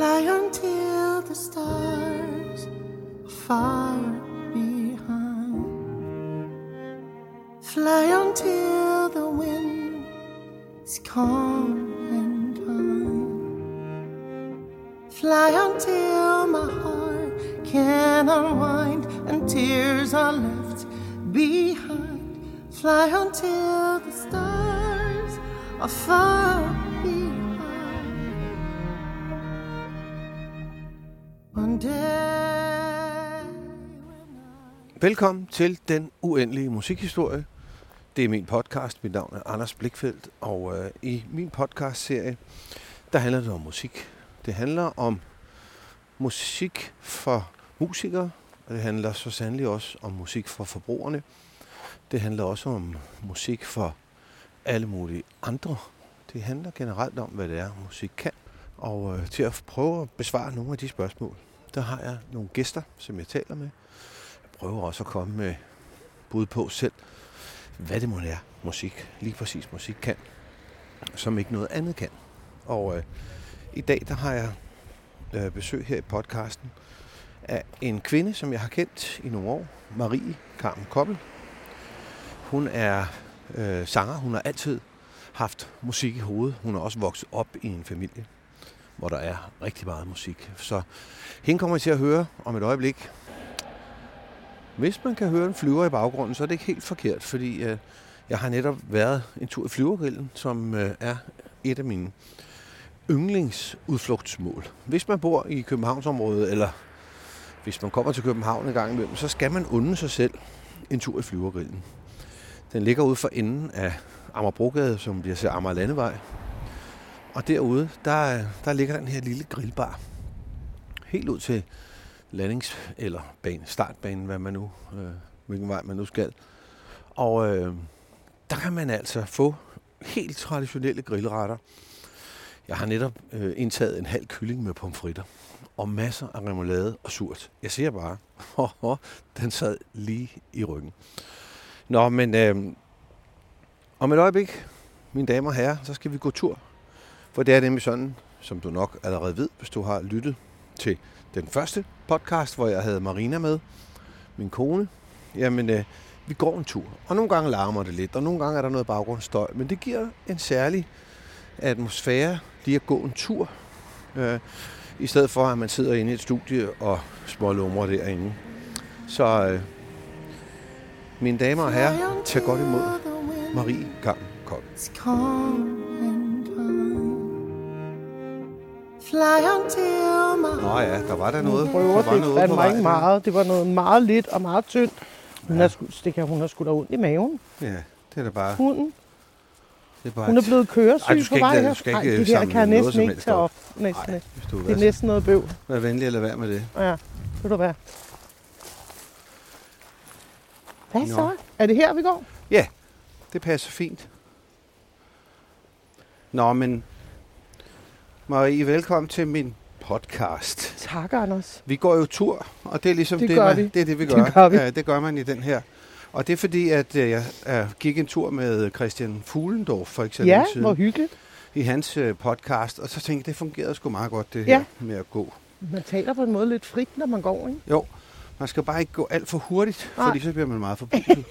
Fly until the stars are far behind. Fly until the wind is calm and kind. Fly until my heart can unwind and tears are left behind. Fly until the stars are far Velkommen til Den Uendelige Musikhistorie. Det er min podcast. Mit navn er Anders Blikfeldt, og øh, i min podcast-serie, der handler det om musik. Det handler om musik for musikere, og det handler så sandelig også om musik for forbrugerne. Det handler også om musik for alle mulige andre. Det handler generelt om, hvad det er, musik kan. Og øh, til at prøve at besvare nogle af de spørgsmål, der har jeg nogle gæster, som jeg taler med. Jeg prøver også at komme med bud på selv, hvad det må er, musik, lige præcis musik kan, som ikke noget andet kan. Og øh, i dag, der har jeg øh, besøg her i podcasten af en kvinde, som jeg har kendt i nogle år, Marie Carmen Koppel. Hun er øh, sanger, hun har altid haft musik i hovedet. Hun er også vokset op i en familie, hvor der er rigtig meget musik. Så hende kommer jeg til at høre om et øjeblik. Hvis man kan høre en flyver i baggrunden, så er det ikke helt forkert, fordi øh, jeg har netop været en tur i flyvergrillen, som øh, er et af mine yndlingsudflugtsmål. Hvis man bor i Københavnsområdet, eller hvis man kommer til København en gang imellem, så skal man unde sig selv en tur i flyvergrillen. Den ligger ude for enden af Amagerbrogade, som bliver til Amager Landevej. Og derude, der, der ligger den her lille grillbar. Helt ud til landings- eller bane, startbanen, hvad man nu, øh, hvilken vej man nu skal. Og øh, der kan man altså få helt traditionelle grillretter. Jeg har netop øh, indtaget en halv kylling med pomfritter og masser af remoulade og surt. Jeg siger bare, den sad lige i ryggen. Nå, men øh, om et øjeblik, mine damer og herrer, så skal vi gå tur. For det er nemlig sådan, som du nok allerede ved, hvis du har lyttet til den første podcast, hvor jeg havde Marina med, min kone. Jamen, øh, vi går en tur. Og nogle gange larmer det lidt, og nogle gange er der noget baggrundsstøj. Men det giver en særlig atmosfære lige at gå en tur. Øh, I stedet for, at man sidder inde i et studie og smålumrer derinde. Så øh, mine damer og herrer, tag godt imod Marie Gang Kold. Fly until my Nå ja, der var der noget. prøver der var det. noget Det på var ikke vej. meget. Det var noget meget lidt og meget tyndt. Hun, Ja. ja. sgu, det kan, hun har sgu da ondt i maven. Ja, det er da bare... Hunden. Det er bare Hun er blevet køresyg Ej, du skal på vej ikke- her. du skal Ej, ikke det der samle kan jeg noget næsten som ikke helst tage op. op. Næsten Ej, ikke. hvis du vil Det er være, næsten noget bøv. vær venlig at lade være med det. Ja, ved du hvad? Hvad Nå. så? Er det her, vi går? Ja, det passer fint. Nå, men Marie, velkommen til min podcast. Tak, Anders. Vi går jo tur, og det er ligesom Det det, gør man, vi. det, er det vi Det gør. gør vi. Ja, det gør man i den her. Og det er fordi, at øh, jeg øh, gik en tur med Christian Fuglendorf for så Ja, siden hvor hyggeligt. i hans øh, podcast, og så tænkte jeg, det fungerede sgu meget godt, det Ja. her med at gå. Man taler på en måde lidt frit, når man går, ikke? Jo, man skal bare ikke gå alt for hurtigt, Nej. fordi så bliver man meget forpustet.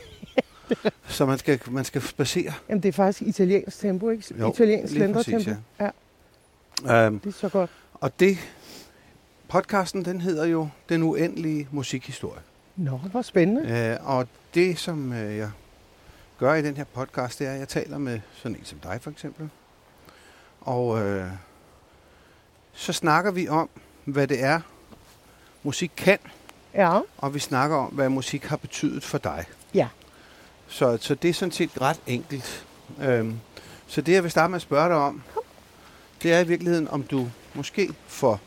så man skal, man skal spacere. Jamen, det er faktisk italiensk tempo, ikke? Jo, italiensk lige præcis, tempo. Ja. Øhm, det er så godt. og det, podcasten, den hedder jo Den Uendelige Musikhistorie. Nå, hvor spændende. Øh, og det, som øh, jeg gør i den her podcast, det er, at jeg taler med sådan en som dig for eksempel. Og øh, så snakker vi om, hvad det er, musik kan, Ja, og vi snakker om, hvad musik har betydet for dig. Ja. Så, så det er sådan set ret enkelt. Øhm, så det, jeg vil starte med at spørge dig om, det er i virkeligheden, om du måske for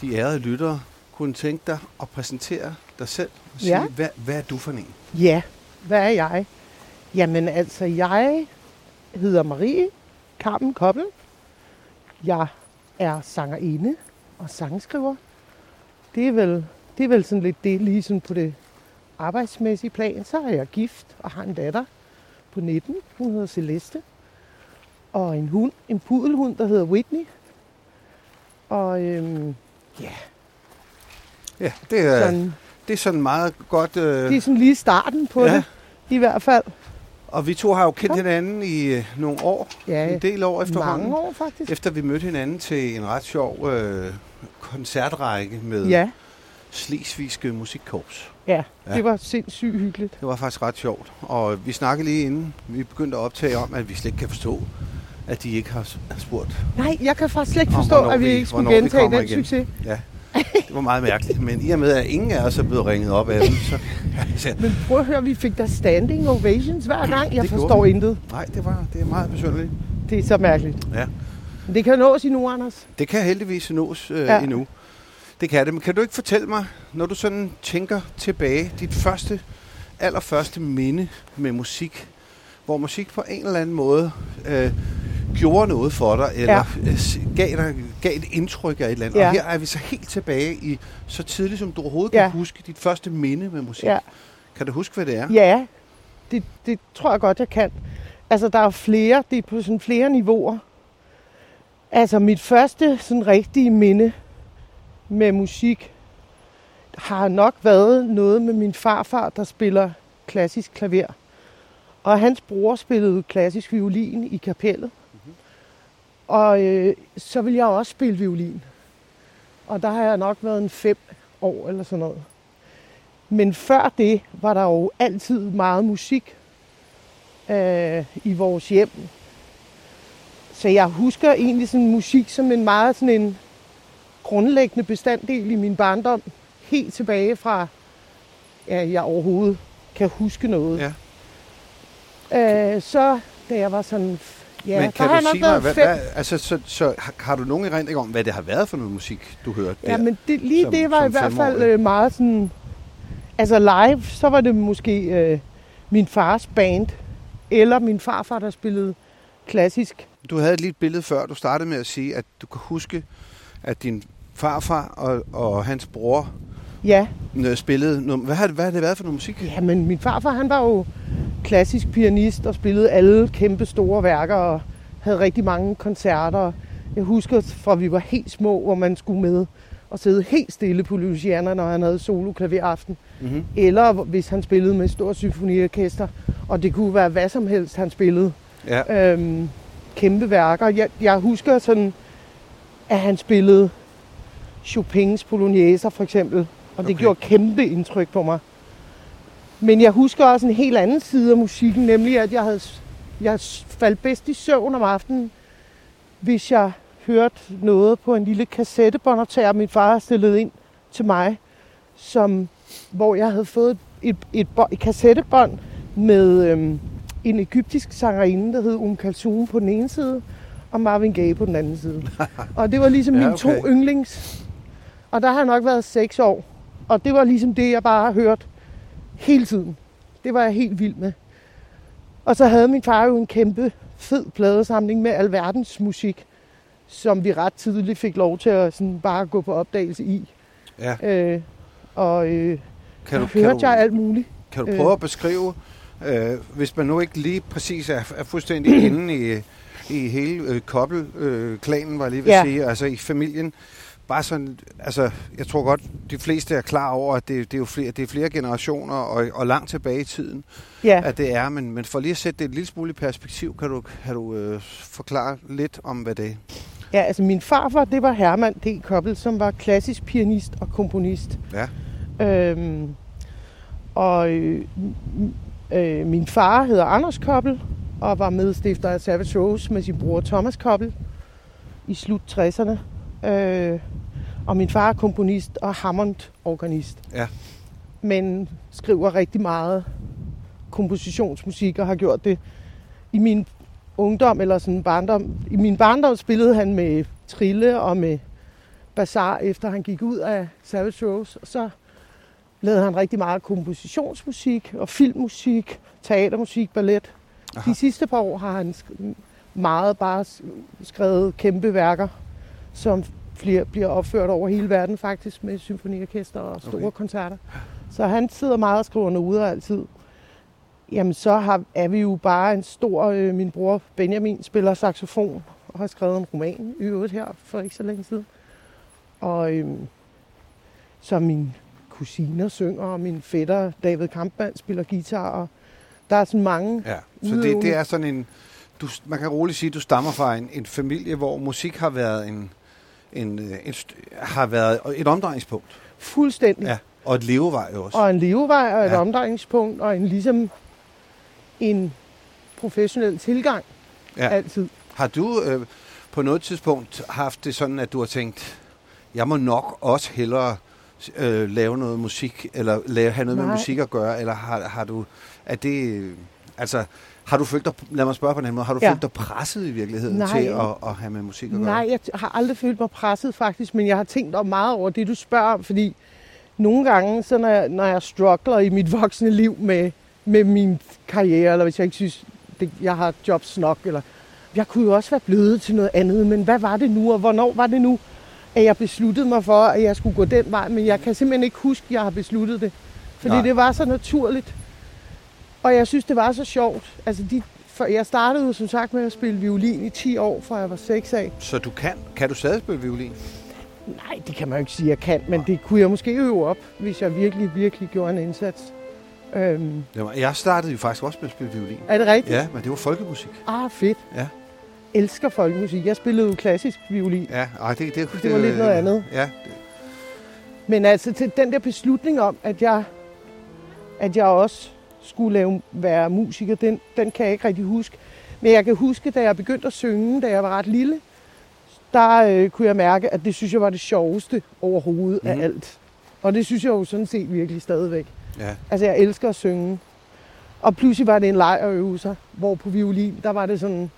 de ærede lyttere kunne tænke dig at præsentere dig selv og sige, Ja. hvad, hvad er du for en? Ja, hvad er jeg? Jamen altså, jeg hedder Marie Carmen Koppel. Jeg er sangerinde og sangskriver. Det er vel, det er vel sådan lidt det, ligesom på det arbejdsmæssige plan. Så er jeg gift og har en datter på 19. Hun hedder Celeste. Og en hund, en pudelhund, der hedder Whitney. Og øhm, Ja, det er, sådan, det er sådan meget godt. Øh, det er sådan lige starten på ja. det, i hvert fald. Og vi to har jo kendt Ja. hinanden i øh, nogle år, Ja, en del år efterhånden. mange år faktisk. Efter vi mødte hinanden til en ret sjov øh, koncertrække med Ja, Slesvigske Musikkorps. ja, Ja. det var sindssygt hyggeligt. Det var faktisk ret sjovt. Og vi snakkede lige inden vi begyndte at optage om, at vi slet ikke kan forstå, at de ikke har spurgt. Nej, jeg kan faktisk slet ikke forstå, at vi ikke skulle gentage den igen. succes. Det var meget mærkeligt. Men i og med, at ingen af os er blevet ringet op af dem, så... så Men prøv at høre, vi fik da standing ovations hver gang. Jeg Det forstår vi. intet. nej, det, var, det er meget besynderligt. Det er så mærkeligt. Ja. Men det kan nås endnu, Anders. Det kan heldigvis nås øh, Ja. ja. endnu. Det kan det. Men kan du ikke fortælle mig, når du sådan tænker tilbage, dit første, allerførste minde med musik, hvor musik på en eller anden måde øh, gjorde noget for dig, eller ja. gav, dig, gav et indtryk af et eller andet. Ja. Og her er vi så helt tilbage i så tidligt, som du overhovedet Ja. kan huske dit første minde med musik. Ja. Kan du huske, hvad det er? Ja, det, det tror jeg godt, jeg kan. Altså, der er flere, det er på sådan flere niveauer. Altså, mit første sådan rigtige minde med musik har nok været noget med min farfar, der spiller klassisk klaver. Og hans bror spillede klassisk violin i kapellet. Og øh, så ville jeg også spille violin. Og der har jeg nok været en fem år eller sådan noget. Men før det var der jo altid meget musik øh, i vores hjem. Så jeg husker egentlig sådan musik som en meget sådan en grundlæggende bestanddel i min barndom. Helt tilbage fra, ja, jeg overhovedet kan huske noget. Ja. Øh, så da jeg var sådan, ja, Men kan du sige mig, hvad, hvad, altså, så, så har, du nogen erindring om, hvad det har været for noget musik, du hørte Ja, der? men det, lige som- det var i hvert fald øh, meget sådan... Altså live, så var det måske øh, min fars band, eller min farfar, der spillede klassisk. Du havde et lille billede før, du startede med at sige, at du kan huske, at din farfar og, og hans bror Ja, spillede. Hvad har, det, hvad har det været for noget musik? ja, men min farfar, han var jo klassisk pianist og spillede alle kæmpe store værker og havde rigtig mange koncerter. Jeg husker fra vi var helt små, hvor man skulle med og sidde helt stille på Louisiana, når han havde solo klaveraften. Mm-hmm. Eller hvis han spillede med et stort symfoniorkester. Og det kunne være hvad som helst, han spillede. Ja. øhm, kæmpe værker. Jeg, jeg husker sådan, at han spillede Chopins Polonaiser for eksempel, og det okay. gjorde kæmpe indtryk på mig. Men jeg husker også en helt anden side af musikken, nemlig at jeg havde jeg faldt bedst i søvn om aftenen, hvis jeg hørte noget på en lille kassettebåndoptager, min far stillet ind til mig, som, hvor jeg havde fået et, et, bånd- et kassettebånd med øhm, en egyptisk sangerinde, der hed Um Kalsum på den ene side, og Marvin Gaye på den anden side. og det var ligesom Ja, ja, mine okay. to yndlings. Og der har jeg nok været seks år. Og det var ligesom det, jeg bare har hørt hele tiden. Det var jeg helt vild med. Og så havde min far jo en kæmpe fed pladesamling med alverdens musik, som vi ret tidligt fik lov til at sådan bare gå på opdagelse i. ja. Øh, og øh, Kan, du, der kan, hørte du, jeg alt muligt. kan du øh. prøve at beskrive, øh, hvis man nu ikke lige præcis er, er fuldstændig inde i, i hele øh, kobbelklanen, var jeg lige ved at Ja. sige, altså i familien, bare sådan, altså, jeg tror godt, de fleste er klar over, at det, det er jo flere, det er flere generationer og, og langt tilbage i tiden, Ja. at det er, men, men for lige at sætte det et lille smule i perspektiv, kan du, kan du øh, forklare lidt om, hvad det er? ja, altså min farfar, det var Herman D. Koppel, som var klassisk pianist og komponist. Ja. Øhm, og øh, øh, min far hedder Anders Koppel, og var medstifter af Savage Rose med sin bror Thomas Koppel i slut 60'erne. Øh, og min far er komponist og Hammond-organist. Ja. Men skriver rigtig meget kompositionsmusik og har gjort det i min ungdom eller sådan barndom. I min barndom spillede han med Trille og med Bazaar, efter han gik ud af Savage Rose. Og så lavede han rigtig meget kompositionsmusik og filmmusik, teatermusik, ballet. Aha. De sidste par år har han meget bare skrevet kæmpe værker, som flere bliver opført over hele verden faktisk med symfoniorkester og store Okay. koncerter. Så han sidder meget og skriver noder altid. Jamen så har, er vi jo bare en stor... Øh, min bror Benjamin spiller saxofon og har skrevet en roman i øvrigt her for ikke så længe siden. Og øhm, så mine kusiner synger, og min fætter David Kampmann spiller guitar. Og der er sådan mange. Ja, så det, det er sådan en... Du, man kan roligt sige, at du stammer fra en, en familie, hvor musik har været en, en, øh, en, har været et omdrejningspunkt. Fuldstændig. Ja, og et levevej også. Og en levevej og et Ja. omdrejningspunkt, og en ligesom en professionel tilgang Ja. altid. Har du øh, på noget tidspunkt haft det sådan, at du har tænkt, jeg må nok også hellere øh, lave noget musik, eller lave, have noget Nej. med musik at gøre, eller har, har du, er det, øh, altså, har du følt dig, lad mig spørge på den måde, har du Ja. følt dig presset i virkeligheden Nej. til at, at have med musik at gøre? Nej, jeg har aldrig følt mig presset faktisk, men jeg har tænkt om meget over det, du spørger om, fordi nogle gange, så når jeg, når jeg struggler i mit voksne liv med, med min karriere, eller hvis jeg ikke synes, det, jeg har jobs nok, eller jeg kunne jo også være blevet til noget andet, men hvad var det nu, og hvornår var det nu, at jeg besluttede mig for, at jeg skulle gå den vej, men jeg kan simpelthen ikke huske, at jeg har besluttet det, fordi. Nej. det var så naturligt, og jeg synes, det var så sjovt. Altså, de, for jeg startede som sagt med at spille violin i 10 år, fra jeg var 6 af. Så du kan, kan du stadig spille violin? Nej, det kan man jo ikke sige, jeg kan, men det kunne jeg måske øve op, hvis jeg virkelig, virkelig gjorde en indsats. Øhm, Det var- Jeg startede jo faktisk også med at spille violin. er det rigtigt? Ja, men det var folkemusik. Ah, fedt. Ja. Elsker folkemusik. Jeg spillede jo klassisk violin. Ja, ej, det, det, Det var lidt noget andet. Ja, det, Men altså, til den der beslutning om, at jeg, at jeg også skulle lave, være musiker, den, den kan jeg ikke rigtig huske. Men jeg kan huske, da jeg begyndte at synge, da jeg var ret lille, der øh, kunne jeg mærke, at det synes jeg var det sjoveste overhovedet mm. Mhm. af alt. Og det synes jeg jo sådan set virkelig stadigvæk. ja. Altså, jeg elsker at synge. Og pludselig var det en leg at øve sig, hvor på violin, der var det sådan...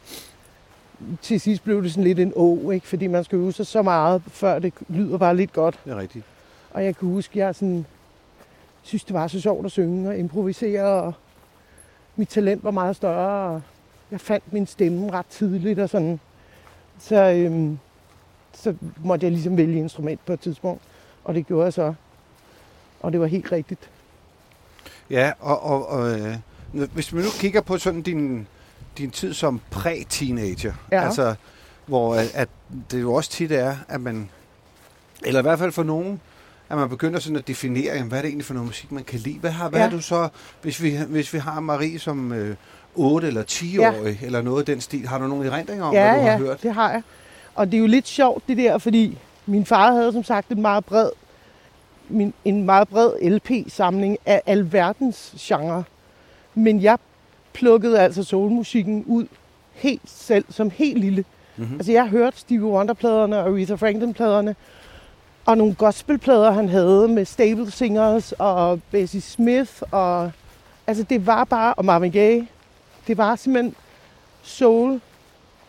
Til sidst blev det sådan lidt en å, ikke? Fordi man skal øve sig så meget, før det lyder bare lidt godt. det er rigtigt. Og jeg kan huske, jeg sådan, synes, det var så sjovt at synge og improvisere, og mit talent var meget større, og jeg fandt min stemme ret tidligt, og sådan. Så, øhm, så måtte jeg ligesom vælge instrument på et tidspunkt, og det gjorde jeg så. Og det var helt rigtigt. Ja, og, og, og øh, hvis vi nu kigger på sådan din, din tid som præ-teenager, Ja. altså, hvor at, at det jo også tit er, at man, eller i hvert fald for nogen, at man begynder sådan at definere, jamen, hvad er det egentlig for noget musik, man kan lide. Hvad har, hvad Ja. har du så, hvis vi, hvis vi har Marie som øh, 8 eller 10-årig, ja. eller noget af den stil, har du nogle erindringer om, ja, hvad du ja, har hørt? det har jeg. Og det er jo lidt sjovt det der, fordi min far havde som sagt en meget bred, min, en meget bred LP-samling af alverdens genre. Men jeg plukkede altså soulmusikken ud helt selv, som helt lille. Mm-hmm. Altså jeg hørte Stevie Wonder-pladerne og Aretha Franklin-pladerne, og nogle gospelplader, han havde med Stable Singers og Bessie Smith, og altså det var bare, og Marvin Gaye, det var simpelthen soul.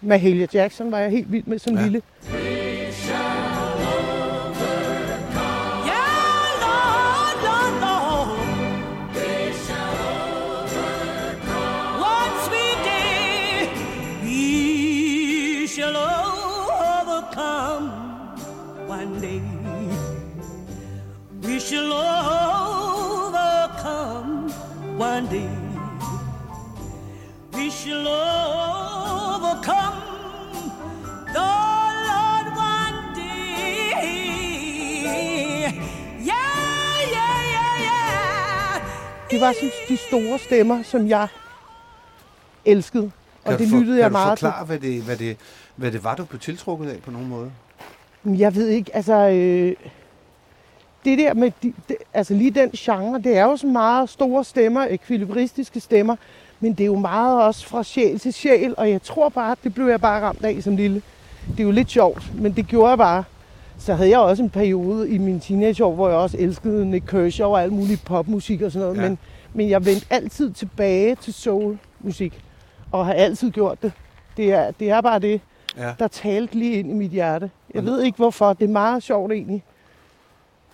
Mahalia Jackson var jeg helt vild med som Ja. lille. Shall overcome. One day we shall overcome. One day we shall overcome. The Lord one day. Yeah, yeah, yeah, yeah. Det var sådan de store stemmer, som jeg elskede. Og Kan det du for- lyttede jeg Kan du meget til. forklare, hvad det, hvad, det, hvad det var, du blev tiltrukket af på nogen måde? Jeg ved ikke, altså... Øh, det der med, de, det, altså lige den genre, det er jo så meget store stemmer, ekvilibristiske stemmer, men det er jo meget også fra sjæl til sjæl, og jeg tror bare, det blev jeg bare ramt af som lille. Det er jo lidt sjovt, men det gjorde jeg bare. Så havde jeg også en periode i min teenageår, hvor jeg også elskede Nick Kershaw og alt muligt popmusik og sådan noget, ja. men, men jeg vendte altid tilbage til soulmusik, og har altid gjort det. Det er, det er bare det, Ja. der talte lige ind i mit hjerte. Jeg ved ikke hvorfor, det er meget sjovt egentlig.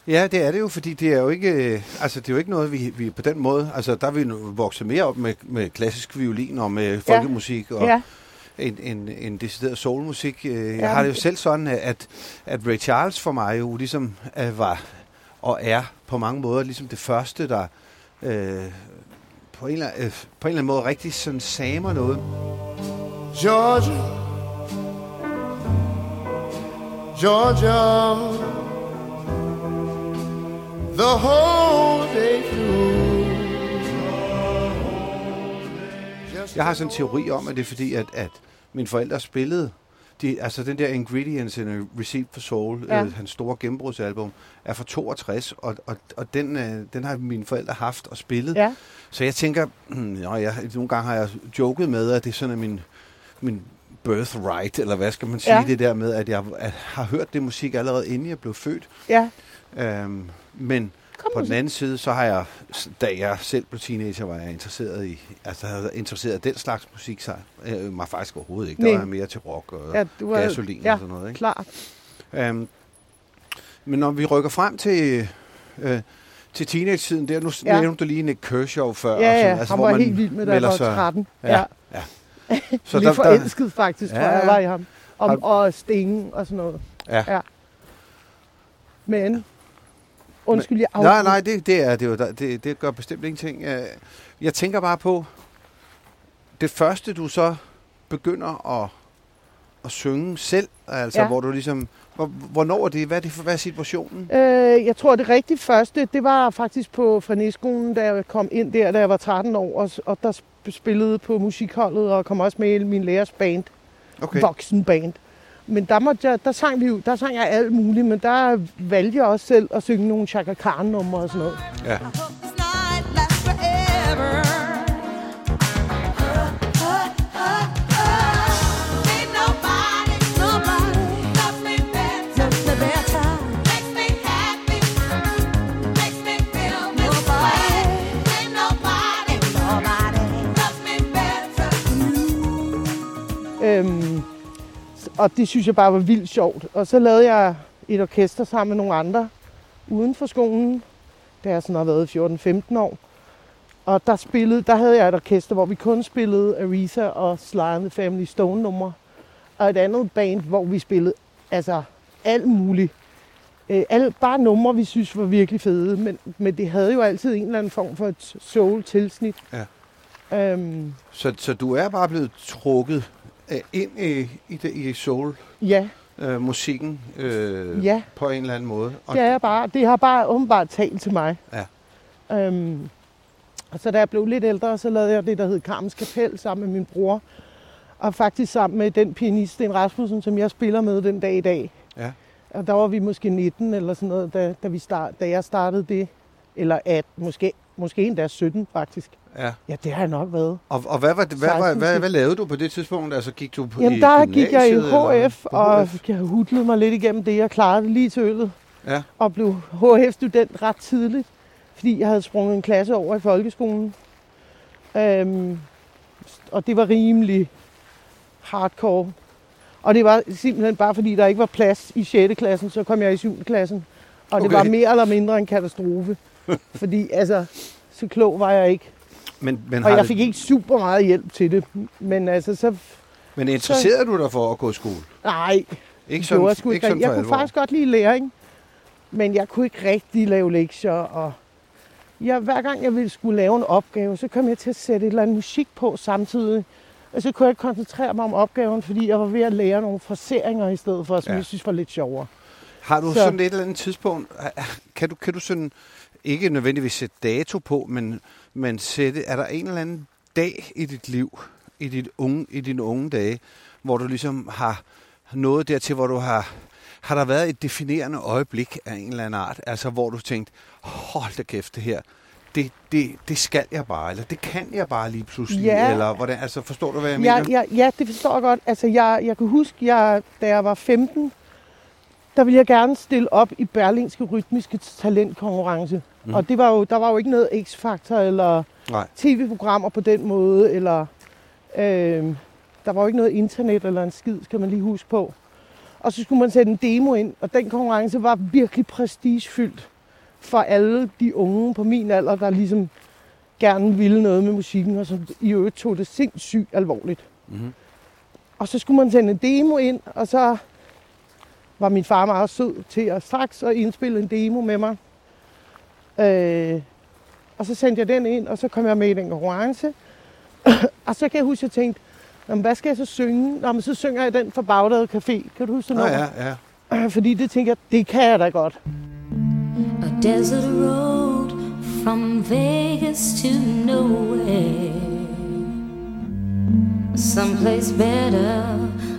Ja, det er det jo, fordi det er jo ikke, øh, altså det er jo ikke noget, vi, vi på den måde, altså der er vi vokset mere op med, med klassisk violin og med folkemusik og Ja, en, en, en decideret soulmusik. Øh, Jeg Ja, har det jo selv sådan, at, at Ray Charles for mig jo ligesom øh, var og er på mange måder ligesom det første, der øh, på, en eller, øh, på en eller anden måde rigtig sådan samer noget. Georgia, Georgia, the whole day through. Just Jeg har sådan en teori om, at det er fordi, at, at mine forældre spillede, de, altså den der Ingredients in a Receipt for Soul, Ja. øh, hans store gennembrudsalbum, er fra 62, og, og, og den, øh, den har mine forældre haft og spillet. Ja, Så jeg tænker, hmm, nå, jeg, nogle gange har jeg joket med, at det er sådan at min, min birthright, eller hvad skal man sige, Ja. ja. det der med, at jeg har hørt det musik allerede inden jeg blev født. ja. Øhm, men Kom på den anden side, så har jeg, da jeg selv blev teenager, var jeg interesseret i, altså havde interesseret i den slags musik, så øh, mig faktisk overhovedet ikke. Der Nej. var jeg mere til rock og Ja, ja, du var- gasolin ja, og sådan noget. Ikke? Klart. Øhm, men når vi rykker frem til, øh, til teenage-tiden, der, nu Ja. ja. nævnte du lige Nick Kershaw før. Ja, og sådan, ja, altså, han var helt vild med, da jeg var sig- 13. Ja, Ja, ja. Så Lidt der, forelsket faktisk, Ja, tror jeg, var i ham. Om, Har- og Sting og sådan noget. ja. Ja. Men, undskyld, jeg Nej, afbryder. nej, det, det, er, det, jo- det, det gør bestemt ingenting. Øh, Jeg tænker bare på, det første du så begynder at, at synge selv, altså Ja. hvor du ligesom, hvornår er det, hvad er det for, hvad er situationen? Øh, jeg tror, det rigtig første, det var faktisk på Franeskolen, da jeg kom ind der, da jeg var 13 år, og, og der sp- spillede på musikholdet, og kom også med i min lærers band, okay. voksenband. Men der, måtte jeg, der sang vi der sang jeg alt muligt, men der valgte jeg også selv at synge nogle Chaka Khan-numre og sådan noget. Ja. Øhm, og det synes jeg bare var vildt sjovt. Og så lavede jeg et orkester sammen med nogle andre uden for skolen, da jeg sådan har været 14-15 år. Og der, spillede, der havde jeg et orkester, hvor vi kun spillede Aretha og Sly and the Family Stone numre. Og et andet band, hvor vi spillede altså alt muligt. Øh, alle, bare numre, vi synes var virkelig fede. Men, men det havde jo altid en eller anden form for et soul-tilsnit. Ja. Øhm, Så, så du er bare blevet trukket ind i, i, det, i soul-musikken ja, øh, musikken, øh, ja. på en eller anden måde. Og, Det, er bare, det har bare åbenbart talt til mig. Ja. Øhm, og så da jeg blev lidt ældre, så lavede jeg det, der hed Karmens Kapel sammen med min bror. Og faktisk sammen med den pianist, Sten Rasmussen, som jeg spiller med den dag i dag. Ja. Og der var vi måske 19 eller sådan noget, da, da, vi start, da jeg startede det. Eller 18, måske, måske endda 17 faktisk. Ja. Ja, det har jeg nok været. Og, og hvad, var det, hvad, hvad, 16 hvad, hvad lavede du på det tidspunkt? Altså gik du på Jamen der gik jeg i HF, og jeg hudlede mig lidt igennem det. Jeg klarede det lige til øllet. Ja. og blev HF-student ret tidligt, fordi jeg havde sprunget en klasse over i folkeskolen. Øhm, og det var rimelig hardcore. Og det var simpelthen bare fordi, der ikke var plads i 6. klassen, så kom jeg i 7. klassen. Og det Okay. var mere eller mindre en katastrofe. fordi altså, så klog var jeg ikke. Men, men, Og har jeg det- fik ikke super meget hjælp til det. Men altså, så... men interesserede du dig for at gå i skole? Nej, Ikke det sådan, jeg sgu ikke sådan Jeg kunne alvor? faktisk godt lide læring, men jeg kunne ikke rigtig lave lektier. Og jeg, hver gang jeg ville skulle lave en opgave, så kom jeg til at sætte et eller andet musik på samtidig. Og så kunne jeg ikke koncentrere mig om opgaven, fordi jeg var ved at lære nogle fraseringer i stedet for, som Ja. jeg synes var lidt sjovere. Har du Så- sådan et eller andet tidspunkt, kan du, kan du sådan, ikke nødvendigvis sætte dato på, men, men sætte, er der en eller anden dag i dit liv, i, dit unge, i dine unge dage, hvor du ligesom har nået dertil, hvor du har, har der været et definerende øjeblik af en eller anden art, altså hvor du tænkte, hold da kæft det her, det, det, det skal jeg bare, eller det kan jeg bare lige pludselig, Ja. eller hvordan, altså forstår du, hvad jeg Ja, mener? ja, ja, det forstår jeg godt. Altså, jeg, jeg kan huske, jeg, da jeg var 15, der ville jeg gerne stille op i Berlingske Rytmiske Talentkonkurrence. Mm. Og det var jo, der var jo ikke noget X-Factor eller Nej. tv-programmer på den måde, eller øh, der var jo ikke noget internet eller en skid, skal man lige huske på. Og så skulle man sætte en demo ind, og den konkurrence var virkelig prestigefyldt for alle de unge på min alder, der ligesom gerne ville noget med musikken, og som i øvrigt tog det sindssygt alvorligt. Mm-hmm. Og så skulle man sende en demo ind, og så var min far meget sød til at straks at indspille en demo med mig. Øh, og så sendte jeg den ind, og så kom jeg med i den konkurrence. og så kan jeg huske, at jeg tænkte, Nå, hvad skal jeg så synge? Nå, men så synger jeg den fra Bagdad Café. Kan du huske det nummer? ja, ja. Fordi det tænker jeg, det kan jeg da godt. A desert road from Vegas to nowhere. Someplace better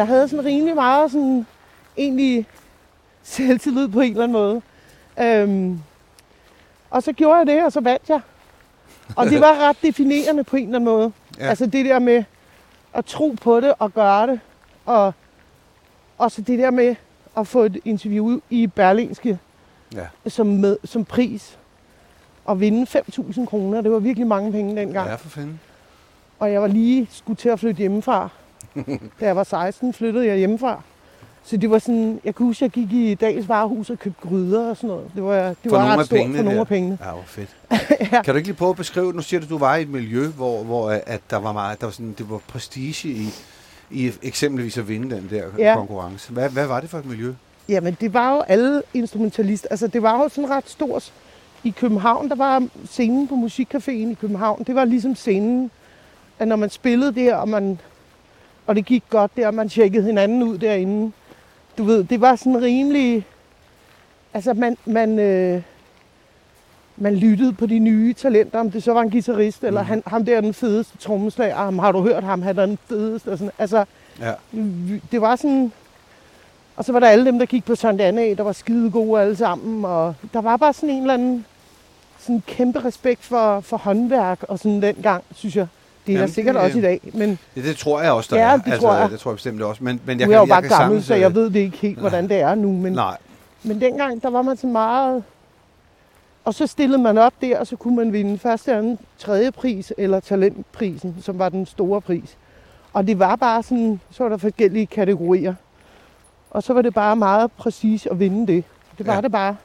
Jeg havde sådan rimelig meget sådan, egentlig selvtillid på en eller anden måde. Øhm, og så gjorde jeg det, og så vandt jeg. Og det var ret definerende på en eller anden måde. Ja. Altså det der med at tro på det og gøre det. Og, og så det der med at få et interview i Berlingske Ja. som, med, som pris. Og vinde 5.000 kroner. Det var virkelig mange penge dengang. Ja, for fanden. Og jeg var lige skulle til at flytte hjemmefra. Da jeg var 16, flyttede jeg hjemmefra. Så det var sådan, jeg kunne huske, jeg gik i dagens varehus og købte gryder og sådan noget. Det var, det For var ret stort for nogle der. af pengene. Ja, hvor fedt. ja. Kan du ikke lige prøve at beskrive, nu siger du, at du var i et miljø, hvor, hvor øh, at der var meget, der var sådan, det var prestige i, i eksempelvis at vinde den der Ja. konkurrence. Hvad, hvad var det for et miljø? Jamen, det var jo alle instrumentalister. Altså, det var jo sådan ret stort. I København, der var scenen på Musikcaféen i København. Det var ligesom scenen, at når man spillede der, og, man, og det gik godt der, man tjekkede hinanden ud derinde. Du ved, det var sådan rimelig... Altså, man, man, øh, man lyttede på de nye talenter, om det så var en guitarist, eller han, ham der er den fedeste trommeslager, ham har du hørt ham, han er den fedeste. Og sådan. Altså, Ja. det var sådan... Og så var der alle dem, der gik på Sankt Anna, der var skide gode alle sammen. Og der var bare sådan en eller anden sådan kæmpe respekt for, for håndværk og sådan dengang, synes jeg. Det er Jamen, der sikkert det- også i dag, men Det, det tror jeg også, der Ja, er. det tror jeg. Det tror jeg bestemt også. Men, men jeg jeg nu er kan, jeg jo jeg bare kan gammel, så jeg ved det ikke helt, hvordan det er nu. Men, Nej, men dengang, der var man så meget... Og så stillede man op der, og så kunne man vinde første, anden, tredje pris, eller talentprisen, som var den store pris. Og det var bare sådan, så var der forskellige kategorier. Og så var det bare meget præcis at vinde det. Det var Ja. ja. det bare.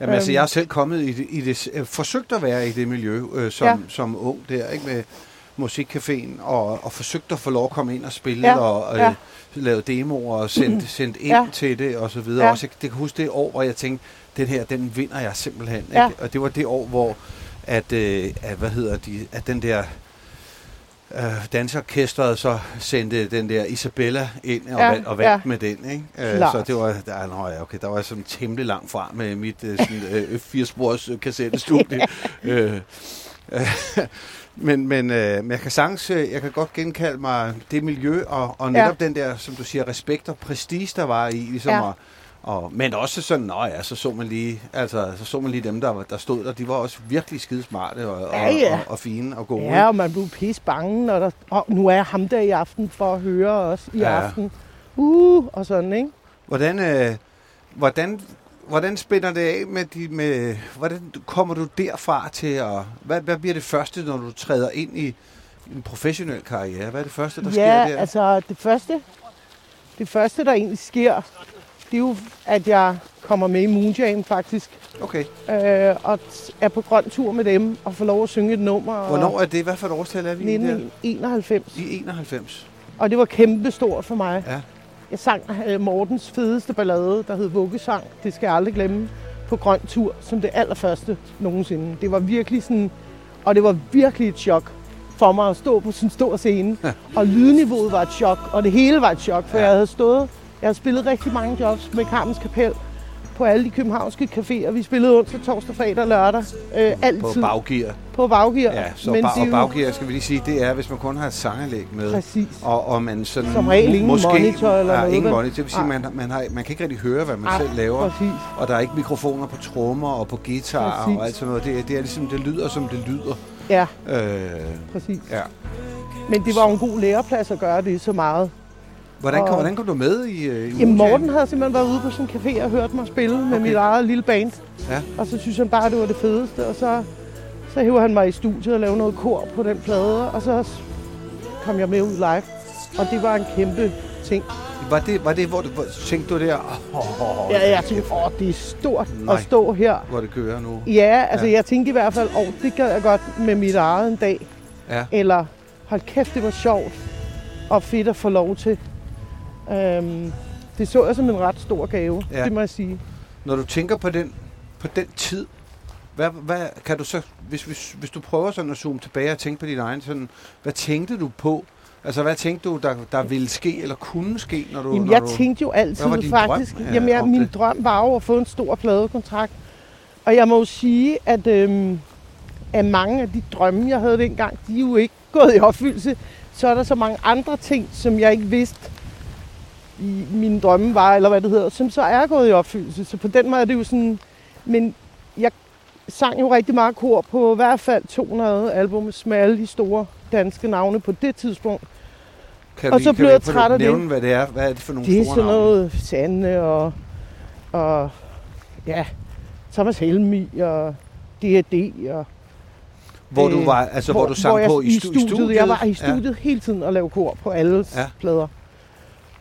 Jamen, altså, Øhm. jeg har selv kommet i det, i det øh, forsøgt at være i det miljø øh, som, Ja. som ung der, ikke med musikcaféen, og, og forsøgt at få lov at komme ind og spille, Ja, og øh, ja. lave demoer og sendt, sendt ind Ja. til det, og så videre. Ja. Også, jeg, det kan huske det år, hvor jeg tænkte, den her, den vinder jeg simpelthen. Ikke? Ja. Og det var det år, hvor at, øh, at, hvad hedder de, at den der øh, dansorkestret så sendte den der Isabella ind og, Ja, vandt, og vandt ja. med den. Ikke? Øh, Klart. så det var, der, nå, ja, okay, der var jeg sådan temmelig langt fra med mit øh, sådan, øh, firespors øh, kassettestudie. øh, øh, men, men, øh, men jeg kan sagtens, øh, jeg kan godt genkalde mig det miljø, og, og netop ja. den der, som du siger, respekt og prestige, der var i, ligesom Ja. at, og, men også sådan, nå ja, så så man lige, altså, så så man lige dem, der, der stod der, de var også virkelig skide smarte og, Ja, og, ja. og, og fine og gode. Ja, og man blev pisse bange, når der, og nu er jeg ham der i aften for at høre os i Ja. ja. aften. Uh, og sådan, ikke? Hvordan, øh, hvordan, hvordan spænder det af med de, med, hvordan kommer du derfra til at, hvad, hvad bliver det første, når du træder ind i en professionel karriere? Hvad er det første, der ja, sker der? altså det første, det første, der egentlig sker, det er jo, at jeg kommer med i Moonjam faktisk, Okay. øh, og er på grøn tur med dem, og får lov at synge et nummer. Hvornår er det? Hvad for et årstal er vi i der? 1991. I 91. Og det var kæmpestort for mig. Ja. Jeg sang øh, Mortens fedeste ballade, der hed Vuggesang. Det skal jeg aldrig glemme. På grøn tur, som det allerførste nogensinde. Det var virkelig sådan... Og det var virkelig et chok for mig at stå på sådan en stor scene. Ja. Og lydniveauet var et chok, og det hele var et chok, for ja. jeg havde stået... Jeg havde spillet rigtig mange jobs med Carmens Kapel på alle de københavnske caféer. Vi spillede onsdag, torsdag, fredag og lørdag. Øh, altid På baggear. på baggear. Ja, så Men ba- og baggear, skal vi lige sige, det er, hvis man kun har et sanganlæg med. Præcis. Og, og man sådan... Som regel ingen monitor eller ja, noget, ingen monitor. Det vil sige, man, man, har, man kan ikke rigtig høre, hvad man Ej, selv laver. Præcis. Og der er ikke mikrofoner på trommer og på guitar Præcis. og alt sådan noget. Det, det er ligesom, det lyder, som det lyder. Ja, Øh, præcis. ja. Men det var en god læreplads at gøre det så meget. Hvordan, kom, Og- hvordan kom du med i, øh, i Jamen? Morten havde simpelthen været ude på sådan en café og hørt mig spille med Okay. mit eget lille band. Ja. Og så synes han bare, det var det fedeste. Og så, så hæver han mig i studiet og lavede noget kor på den plade. Og så kom jeg med ud live. Og det var en kæmpe ting. Var det, var det hvor, du, hvor tænkte du der, oh, oh, Ja, jeg tænkte, åh, det er stort Nej. at stå her. hvor det kører nu? Ja, altså Ja. jeg tænkte i hvert fald, åh, det gad jeg godt med mit eget en dag. Ja. Eller, hold kæft, det var sjovt og fedt at få lov til. Øhm, det så jeg som en ret stor gave, Ja. det må jeg sige. Når du tænker på den, på den tid, hvad, hvad kan du så, hvis, hvis, hvis du prøver sådan at zoome tilbage og tænke på din egen, sådan, hvad tænkte du på? Altså, hvad tænkte du, der, der ville ske, eller kunne ske, når du... Jamen, når jeg du, tænkte jo altid Hvad faktisk, drøm, ja, jamen jeg, min det? drøm var jo at få en stor pladekontrakt. Og jeg må jo sige, at, øhm, at mange af de drømme, jeg havde dengang, de er jo ikke gået i opfyldelse. Så er der så mange andre ting, som jeg ikke vidste, mine drømme var, eller hvad det hedder, som så er gået i opfyldelse. Så på den måde er det jo sådan... Men jeg sang jo rigtig meget kor på i hvert fald 200 album med alle de store danske navne på det tidspunkt. kan og vi- så blev jeg træt af det. nævne, hvad det er? Hvad er det for nogle Det er store sådan navne? noget Sande og, og ja, Thomas Helmi og D&D og Hvor du øh, var, altså hvor, du sang jeg, på i, stu- studiet. studiet? Jeg var i studiet ja. hele tiden og lavede kor på alle ja. plader.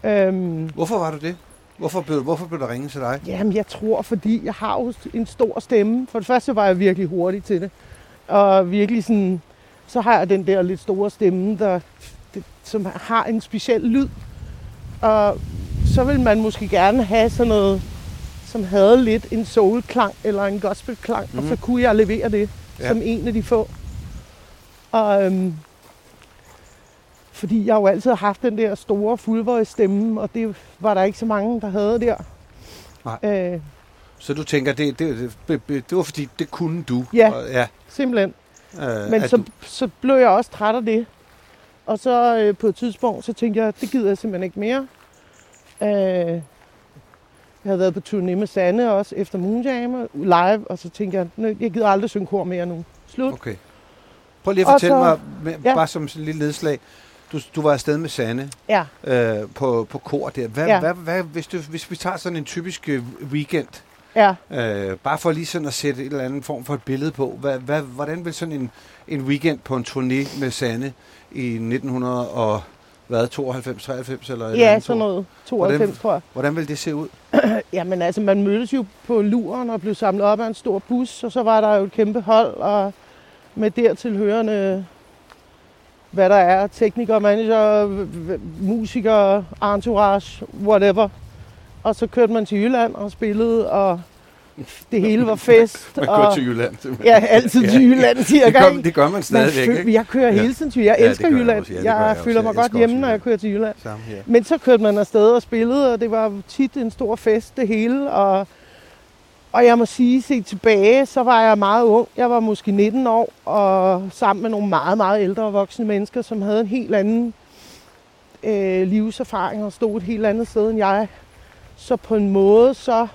Øhm, Hvorfor var du det? Hvorfor blev, hvorfor blev der ringet til dig? jamen, jeg tror, fordi jeg har jo en stor stemme. For det første var jeg virkelig hurtig til det. Og virkelig sådan, så har jeg den der lidt store stemme, der, det, som har en speciel lyd. Og så vil man måske gerne have sådan noget, som havde lidt en soul-klang eller en gospel-klang, mm. og så Mhm. kunne jeg levere det ja. som en af de få. Og øhm, fordi jeg jo altid har haft den der store fuldvøje stemme, og det var der ikke så mange, der havde der. Nej. Øh, Så du tænker, det, det, det, det, var fordi, det kunne du? Ja. Og, ja simpelthen. øh, Men så, du, så blev jeg også træt af det. Og så øh, på et tidspunkt, så tænkte jeg, det gider jeg simpelthen ikke mere. Øh, jeg havde været på turné med Sanne også efter Moonjam live, og så tænkte jeg, "Nå, jeg gider aldrig synge kor mere nu. Slut. Okay. Prøv lige at fortælle så- mig, med, ja. bare som en lille nedslag. Du, du var afsted med Sanne Ja, øh, på, på kor der. Hvad, Ja. hvad, hvad, hvis, du, hvis vi tager sådan en typisk øh, weekend, ja. øh, bare for lige sådan at sætte en eller anden form for et billede på, hvad, hvad, hvordan vil sådan en, en weekend på en turné med Sanne i 1900 og hvad, 92, 93 eller eller Ja, andet, sådan noget. 92, Hvordan- tror jeg. Hvordan vil det se ud? Jamen altså, man mødtes jo på luren og blev samlet op af en stor bus, og så var der jo et kæmpe hold, og med dertil hørende, hvad der er, teknikere, manager, musikere, entourage, whatever. Og så kørte man til Jylland og spillede, og det hele var fest. Man og, kører til Jylland. simpelthen. Ja, altid til Jylland, siger det, jeg. gør, det gør man Man stadigvæk, føl- ikke? Jeg kører Ja. hele tiden til Jeg Ja, det elsker jeg Jylland. også. Ja, jeg jeg også. føler Jeg mig godt hjemme, også når jeg Jylland. kører til Jylland. Samme her. Men så kørte man afsted og spillede, og det var tit en stor fest, det hele. Og, og jeg må sige, set tilbage, så var jeg meget ung. Jeg var måske 19 år, og sammen med nogle meget, meget ældre voksne mennesker, som havde en helt anden øh, livserfaring og stod et helt andet sted end jeg. Så på en måde, så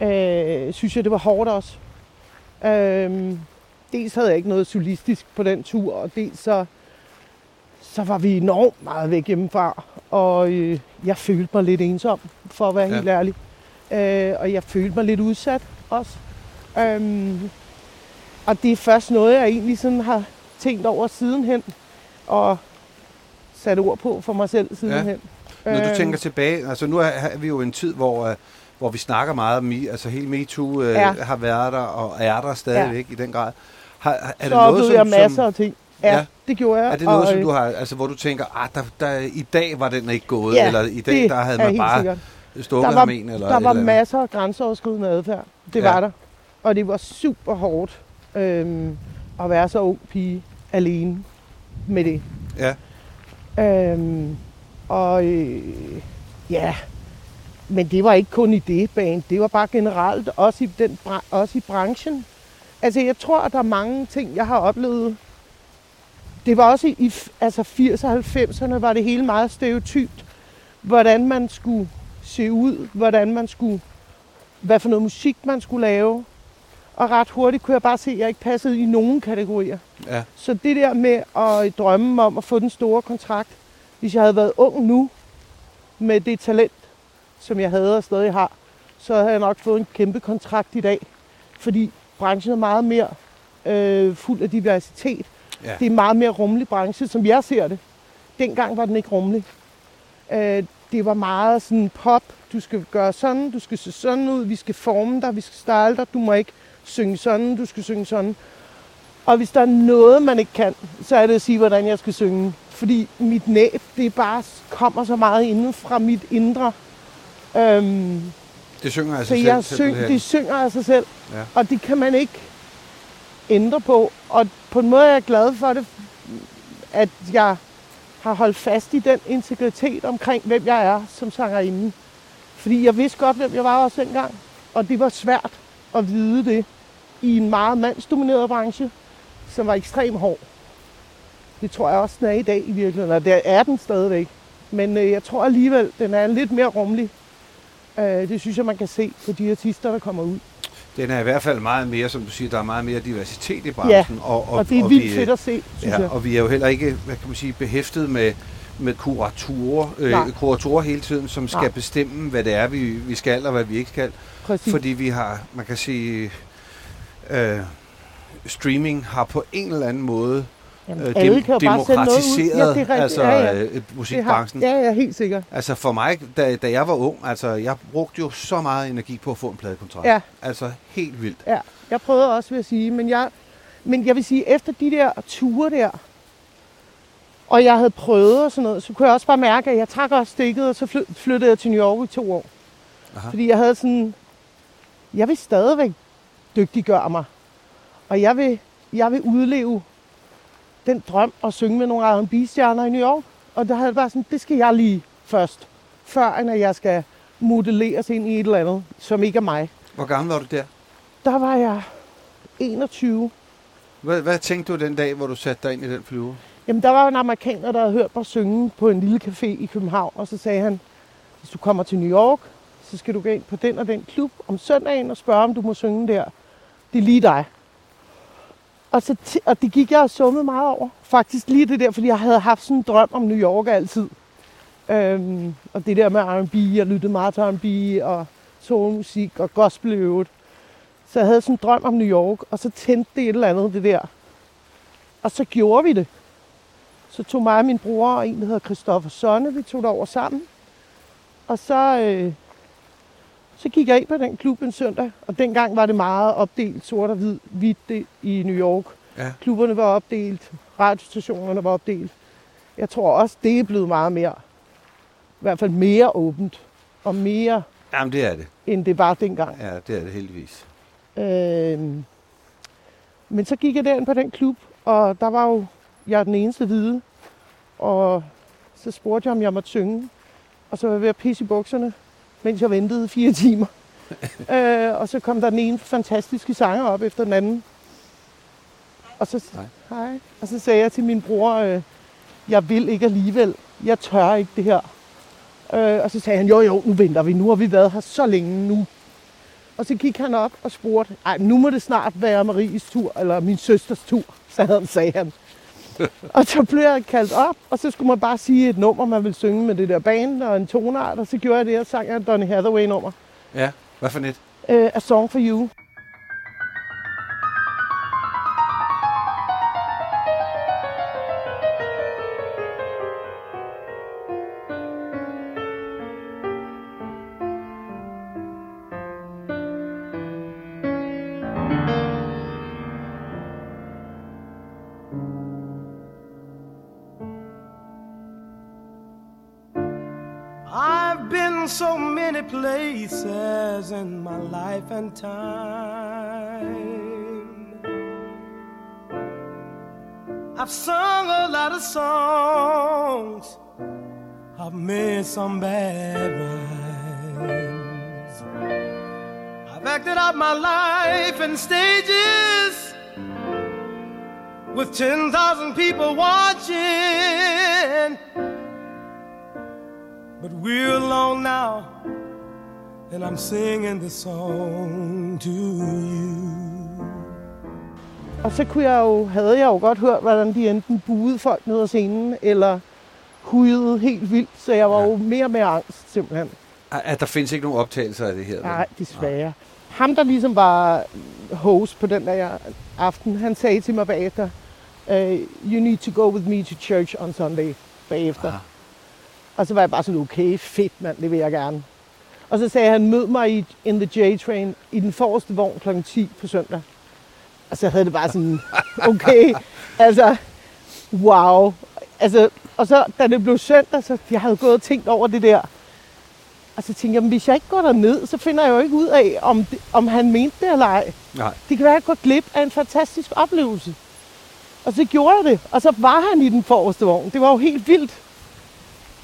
øh, synes jeg, det var hårdt også. Øh, dels havde jeg ikke noget solistisk på den tur, og dels så, så var vi enormt meget væk hjemmefra. Og øh, jeg følte mig lidt ensom, for at være Ja. helt ærlig. Øh, og jeg følte mig lidt udsat også. Øhm, og det er først noget, jeg egentlig sådan har tænkt over sidenhen. Og sat ord på for mig selv sidenhen. Når du Øhm, tænker tilbage, altså nu er, vi jo en tid, hvor, øh, hvor vi snakker meget om, altså hele MeToo øh, Ja. har været der og er der stadigvæk i den grad. Har, er det så noget, oplevede som, jeg masser som, af ting. Ja, Ja. det gjorde jeg. er det noget, og, som øh, du har, altså hvor du tænker, ah, der, der, i dag var den ikke gået, Ja, eller i dag, det der havde man bare sikkert. Stukket Der var- en, eller Der var eller masser af grænseoverskridende adfærd. Det Ja. var der. Og det var super hårdt øhm, at være så ung pige alene med det. Ja, Øhm, og øh, ja, men det var ikke kun i det band. Det var bare generelt, også i, den, også i branchen. Altså jeg tror, at der er mange ting, jeg har oplevet. Det var også i, i altså 80'erne og 90'erne, var det hele meget stereotypt. Hvordan man skulle se ud, hvordan man skulle, hvad for noget musik man skulle lave. Og ret hurtigt kunne jeg bare se, at jeg ikke passede i nogen kategorier. ja, Så det der med at drømme om at få den store kontrakt, hvis jeg havde været ung nu, med det talent, som jeg havde og stadig har, så havde jeg nok fået en kæmpe kontrakt i dag. Fordi branchen er meget mere øh, fuld af diversitet. ja. Det er en meget mere rummelig branche, som jeg ser det. Dengang var den ikke rummelig. Øh, det var meget sådan pop. Du skal gøre sådan, du skal se sådan ud, vi skal forme dig, vi skal style dig, du må ikke synge sådan, du skal synge sådan. Og hvis der er noget, man ikke kan, så er det at sige, hvordan jeg skal synge. Fordi mit næb, det bare kommer så meget inden fra mit indre. Øhm, Det synger altså så selv, jeg syng, det synger af sig selv, ja. og det kan man ikke ændre på. Og på en måde er jeg glad for det, at jeg har holdt fast i den integritet omkring, hvem jeg er som sangerinde. Fordi jeg vidste godt, hvem jeg var også dengang. Og det var svært at vide det i en meget mandsdomineret branche, som var ekstremt hård. Det tror jeg også, den er i dag i virkeligheden, og det er den stadigvæk. Men øh, jeg tror alligevel, den er lidt mere rummelig. Øh, det synes jeg, man kan se på de artister, der kommer ud. Den er i hvert fald meget mere, som du siger, der er meget mere diversitet i branchen. og, Og, og det er vildt vi, fedt at se, synes ja, jeg. og vi er jo heller ikke, hvad kan man sige, behæftet med, med kuratorer, øh, kuratorer hele tiden, som skal Nej. bestemme, hvad det er, vi, vi skal og hvad vi ikke skal. Præcis. Fordi vi har, man kan sige, øh, streaming har på en eller anden måde Jamen, øh, alle dem, kan jo bare sende noget ud. demokratiseret Ja, det er altså, ja, ja. øh, Det musikbranchen. har, ja, ja, helt sikkert. Altså for mig, da, da jeg var ung, altså jeg brugte jo så meget energi på at få en pladekontrakt. Ja. Altså helt vildt. Ja, jeg prøvede også, vil jeg sige. Men jeg, men jeg vil sige, efter de der ture der, og jeg havde prøvet og sådan noget, så kunne jeg også bare mærke, at jeg trak også stikket, og så fly- flyttede jeg til New York i to år. Aha. Fordi jeg havde sådan, jeg vil stadigvæk dygtiggøre mig. Og jeg vil, jeg vil udleve den drøm at synge med nogle R&B-stjerner i New York. Og der havde jeg bare sådan, det skal jeg lige først. Før end at jeg skal modelleres ind i et eller andet, som ikke er mig. Hvor gammel var du der? Der var jeg 21. Hvad, hvad tænkte du den dag, hvor du satte dig ind i den flyver? Jamen, der var en amerikaner, der havde hørt mig synge på en lille café i København, og så sagde han, hvis du kommer til New York, så skal du gå ind på den og den klub om søndagen og spørge, om du må synge der. Det er lige dig. Og, så t- og det gik jeg og summede meget over. Faktisk lige det der, fordi jeg havde haft sådan en drøm om New York altid. Øhm, og det der med R&B, jeg lyttede meget til R&B og soulmusik og gospel i øvrigt. Så jeg havde sådan en drøm om New York, og så tændte det et eller andet, det der. Og så gjorde vi det. Så tog mig og min bror og en, der hedder Christoffer Sonne, vi tog det over sammen. Og så, øh, så gik jeg ind på den klub en søndag, og dengang var det meget opdelt sort og hvid, hvidt i New York. Ja. Klubberne var opdelt, radiostationerne var opdelt. Jeg tror også, det er blevet meget mere, i hvert fald mere åbent, og mere, Jamen det er det. end det var dengang. Ja, det er det heldigvis. Øh, men så gik jeg derind på den klub, og der var jo, jeg er den eneste hvide, og så spurgte jeg, om jeg måtte synge. Og så var jeg ved at pisse i bukserne, mens jeg ventede fire timer. øh, og så kom der den ene fantastiske sanger op efter den anden. Og så, Hej. hej. Og så sagde jeg til min bror, øh, jeg vil ikke alligevel. Jeg tør ikke det her. Øh, og så sagde han, jo jo, nu venter vi. Nu har vi været her så længe nu. Og så gik han op og spurgte, ej, nu må det snart være Maries tur, eller min søsters tur, så han, sagde han. og så blev jeg kaldt op, og så skulle man bare sige et nummer, man ville synge med det der band og en tonart, og så gjorde jeg det, og sang jeg Donny Hathaway-nummer. Ja, hvad for net? Uh, A Song for You. Many places in my life and time. I've sung a lot of songs. I've made some bad rhymes. I've acted out my life in stages with 10,000 people watching. But we're alone now, and I'm singing this song to you. Og så kunne jeg jo, havde jeg jo godt hørt, hvordan de enten buede folk ned ad scenen, eller hujede helt vildt, så jeg var Ja. jo mere med angst simpelthen. At der findes ikke nogen optagelser af det her. Nej, desværre. Ham, der ligesom var host på den der aften, han sagde til mig bagefter, uh, you need to go with me to church on Sunday bagefter. Aha. Og så var jeg bare sådan, okay, fedt mand, det vil jeg gerne. Og så sagde han, mød mig i, in the J-train i den forreste vogn kl. 10 på søndag. Og så havde det bare sådan, okay, altså, wow. Altså, og så, da det blev søndag, så jeg havde gået og tænkt over det der. Og så tænkte jeg, "Men hvis jeg ikke går derned, så finder jeg jo ikke ud af, om, det, om han mente det eller ej. Nej. Det kan være, at jeg går glip af en fantastisk oplevelse. Og så gjorde jeg det. Og så var han i den forreste vogn. Det var jo helt vildt.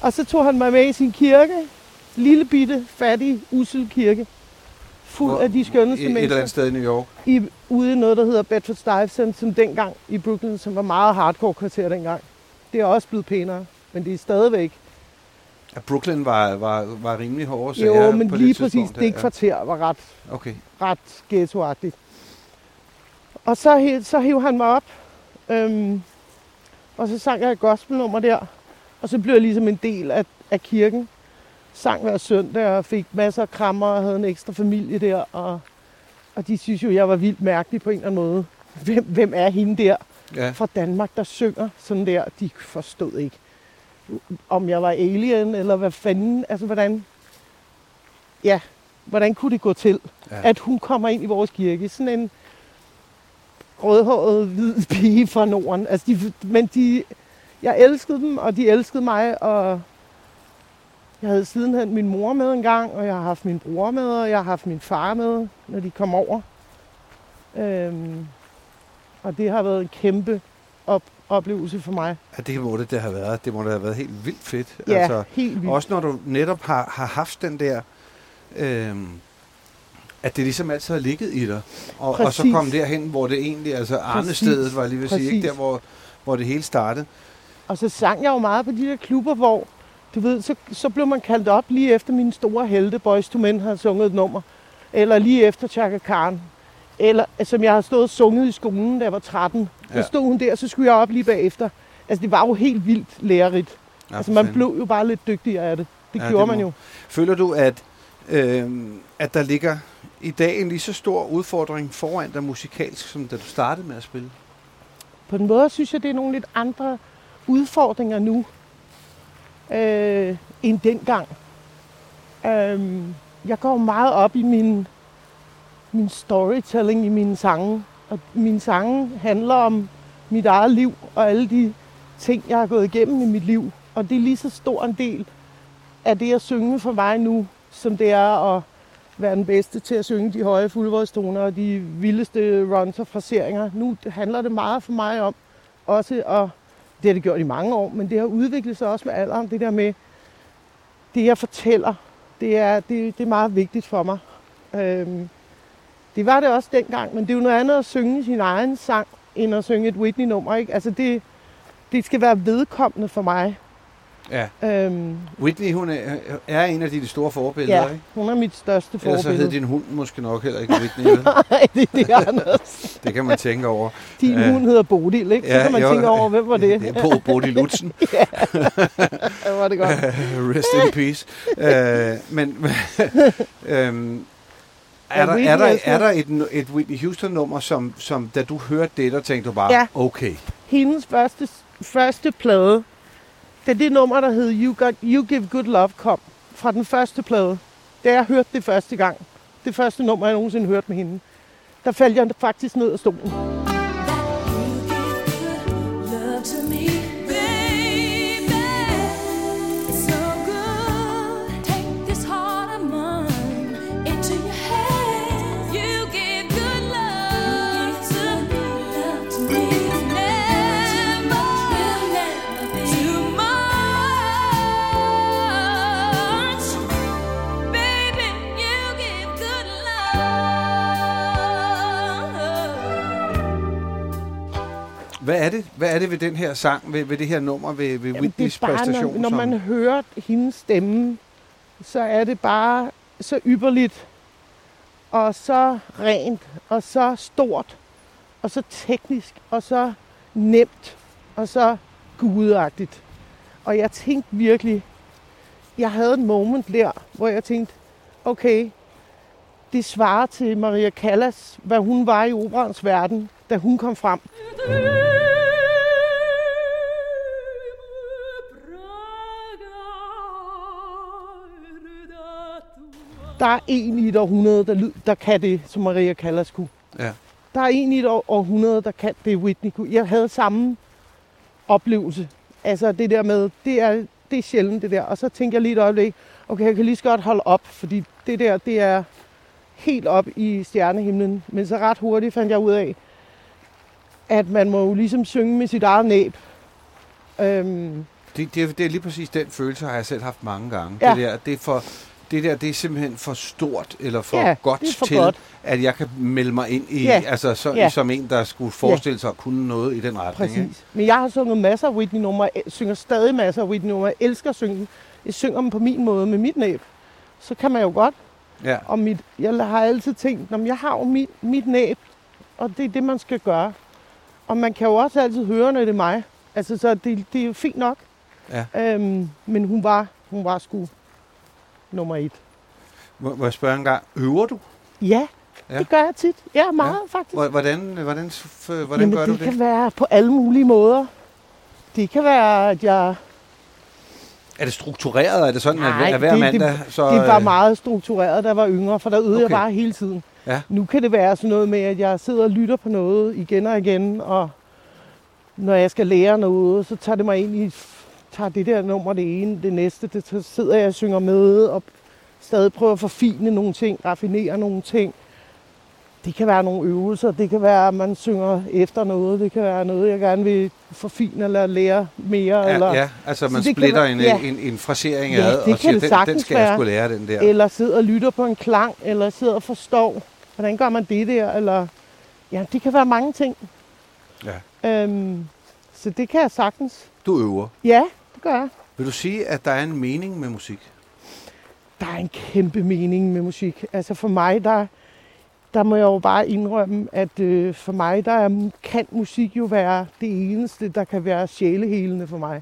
Og så tog han mig med i sin kirke. Lille bitte, fattig, usel kirke. Fuld Hvor- af de skønneste Et, et eller mennesker andet sted i New York. i, ude i noget, der hedder Bedford Stuyvesant, som dengang i Brooklyn, som var meget hardcore kvarter dengang. Det er også blevet pænere, men det er stadigvæk. Ja, Brooklyn var, var, var rimelig hårde Jo, sager men på lige det præcis det ja. kvarter var ret, Okay. ret ghettoagtigt. Og så, så hævde han mig op, øhm, og så sang jeg et gospelnummer der, og så blev jeg ligesom en del af, af kirken. Sang hver søndag og fik masser af krammer og havde en ekstra familie der, og, og de synes jo, jeg var vildt mærkelig på en eller anden måde. Hvem, hvem er hende der? Ja. fra Danmark, der synger sådan der. De forstod ikke, om jeg var alien, eller hvad fanden, altså hvordan, ja, hvordan kunne det gå til, Ja. at hun kommer ind i vores kirke, sådan en rødhåret, hvid pige fra Norden. Altså de, men de, jeg elskede dem, og de elskede mig, og jeg havde sidenhen min mor med en gang, og jeg har haft min bror med, og jeg har haft min far med, når de kom over. Øhm, og det har været en kæmpe op- oplevelse for mig. ja, det må det, det have været. Det må det have været helt vildt fedt. Ja, altså, helt vildt. Også når du netop har, har haft den der, øhm, at det ligesom altid har ligget i dig. Og, og så kom derhen, hvor det egentlig, altså Arne-stedet var jeg lige ved at sige, ikke? Der hvor, hvor det hele startede. Og så sang jeg jo meget på de der klubber, hvor du ved, så, så blev man kaldt op lige efter mine store helte, Boys to Men havde sunget et nummer. Eller lige efter Chaka Khan. Eller som jeg har stået og sunget i skolen, da jeg var 13. Så Ja. stod hun der, så skulle jeg op lige bagefter. Altså det var jo helt vildt lærerigt. Ja, altså man fanden. blev jo bare lidt dygtigere af det. Det Ja, gjorde det man jo. Føler du, at, øhm, at der ligger i dag en lige så stor udfordring foran dig musikalsk, som da du startede med at spille? på en måde synes jeg, det er nogle lidt andre udfordringer nu, øh, end dengang. Øhm, jeg går meget op i min, min storytelling i mine sange. Og mine sange handler om mit eget liv og alle de ting, jeg har gået igennem i mit liv. Og det er lige så stor en del af det at synge for mig nu, som det er at være den bedste til at synge de høje fuldvårdstoner og de vildeste runs og fraseringer. Nu handler det meget for mig om også at, det har det gjort i mange år, men det har udviklet sig også med alderen, det der med, det jeg fortæller, det er, det, det er meget vigtigt for mig. Øhm, det var det også dengang, men det er jo noget andet at synge sin egen sang, end at synge et Whitney-nummer, ikke? Altså det, det skal være vedkommende for mig. Ja. Øhm, Whitney, hun er, er en af dine store forbilleder, ja, ikke? hun er mit største Ellers så hed forbillede. din hund måske nok heller ikke Whitney. Nej, det, det er Anders. det kan man tænke over. Din Ja. hund hedder Bodil, ikke? Så Ja, kan man jo. tænke over, hvem var det? Det er Bo Bodil Lutzen. Ja, var det godt. Rest in peace. uh, men øhm, er, der, er, der, er er der et, et Whitney Houston-nummer, som, som da du hørte det, der tænkte du bare, Ja. okay. hendes første, første plade, det det nummer, der hed you, Got, you Give Good Love kom fra den første plade. Da jeg hørte det første gang, det første nummer, jeg nogensinde hørte med hende, der faldt jeg faktisk ned af stolen. Hvad er det, hvad er det ved den her sang, ved, ved det her nummer, ved, ved Jamen, Whitneys det er bare, præstation? når, når man hører hendes stemme, så er det bare så ypperligt, og så rent, og så stort, og så teknisk, og så nemt, og så gudagtigt. Og jeg tænkte virkelig, jeg havde et moment der, hvor jeg tænkte, okay, det svarer til Maria Callas, hvad hun var i operans verden, da hun kom frem. Der er en i et århundrede, der, lyd, der kan det, som Maria Callas kunne. Ja. Der er en i et århundrede, der kan det, Whitney kunne. Jeg havde samme oplevelse. Altså det der med, det er, det er sjældent det der. Og så tænkte jeg lige et øjeblik, okay, jeg kan lige så godt holde op, fordi det der, det er helt op i stjernehimlen. Men så ret hurtigt fandt jeg ud af, at man må jo ligesom synge med sit eget næb. Øhm, Det, det, det er lige præcis den følelse, har jeg selv haft mange gange. Ja. Det, der, det, er for, det der, det er simpelthen for stort eller for Ja, godt er for til, godt. at jeg kan melde mig ind i, Ja. altså så, Ja. som en, der skulle forestille sig at kunne noget i den retning. Ikke? Præcis. Men jeg har sunget masser af Whitney-numre. Synger stadig masser af Whitney-numre. Jeg elsker at synge. Jeg synger dem på min måde med mit næb. Så kan man jo godt. Ja. Og mit, jeg har altid tænkt, at jeg har jo mit, mit næb, og det er det, man skal gøre. Og man kan jo også altid høre, når det er mig. Altså, så det, det er jo fint nok. Ja. Øhm, men hun var, hun var sgu nummer et. Må, må jeg spørge en gang, øver du? Ja, Ja. det gør jeg tit. Ja, meget ja. faktisk. Hvor- Hvordan, hvordan, hvordan Jamen, gør du det det? kan være på alle mulige måder. Det kan være, at jeg Er det struktureret? Er det sådan, Nej, at hver det- mandag... så, Det var øh, meget struktureret, da jeg var yngre, for der øvede. Okay. jeg bare hele tiden. Ja. Nu kan det være sådan noget med, at jeg sidder og lytter på noget igen og igen, og når jeg skal lære noget, så tager det mig ind i, tager det der nummer det ene, det næste, det, så sidder jeg og synger med, og stadig prøver at forfine nogle ting, raffinere nogle ting. Det kan være nogle øvelser, det kan være, at man synger efter noget, det kan være noget, jeg gerne vil forfine eller lære mere. eller, Ja, ja, altså man Så splitter være- en, ja. en, en frasering Ja, ad, det og siger, det den, den skal jeg være. skulle lære, den der. Eller sidder og lytter på en klang, eller sidder og forstår, hvordan gør man det der, eller... Ja, det kan være mange ting. Ja. Øhm, så det kan jeg sagtens. Du øver. Ja, det gør jeg. Vil du sige, at der er en mening med musik? Der er en kæmpe mening med musik. Altså for mig, der, der må jeg jo bare indrømme, at øh, for mig, der er, kan musik jo være det eneste, der kan være sjælehelende for mig.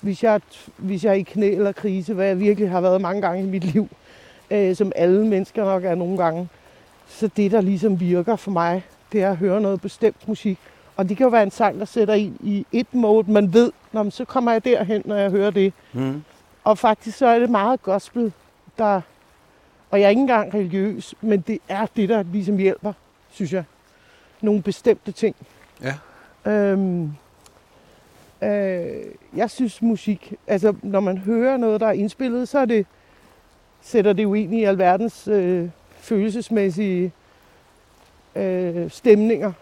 Hvis jeg, hvis jeg er i knæ eller krise, hvad jeg virkelig har været mange gange i mit liv, øh, som alle mennesker nok er nogle gange, så det, der ligesom virker for mig, det er at høre noget bestemt musik. Og det kan jo være en sang, der sætter en i et mode, man ved, Nå, men så kommer jeg derhen, når jeg hører det. Mm. Og faktisk så er det meget gospel, der... Og jeg er ikke engang religiøs, men det er det, der ligesom hjælper, synes jeg. Nogle bestemte ting. Ja. Øhm, øh, jeg synes musik, altså når man hører noget, der er indspillet, så er det, sætter det jo ind i alverdens øh, følelsesmæssige øh, stemninger.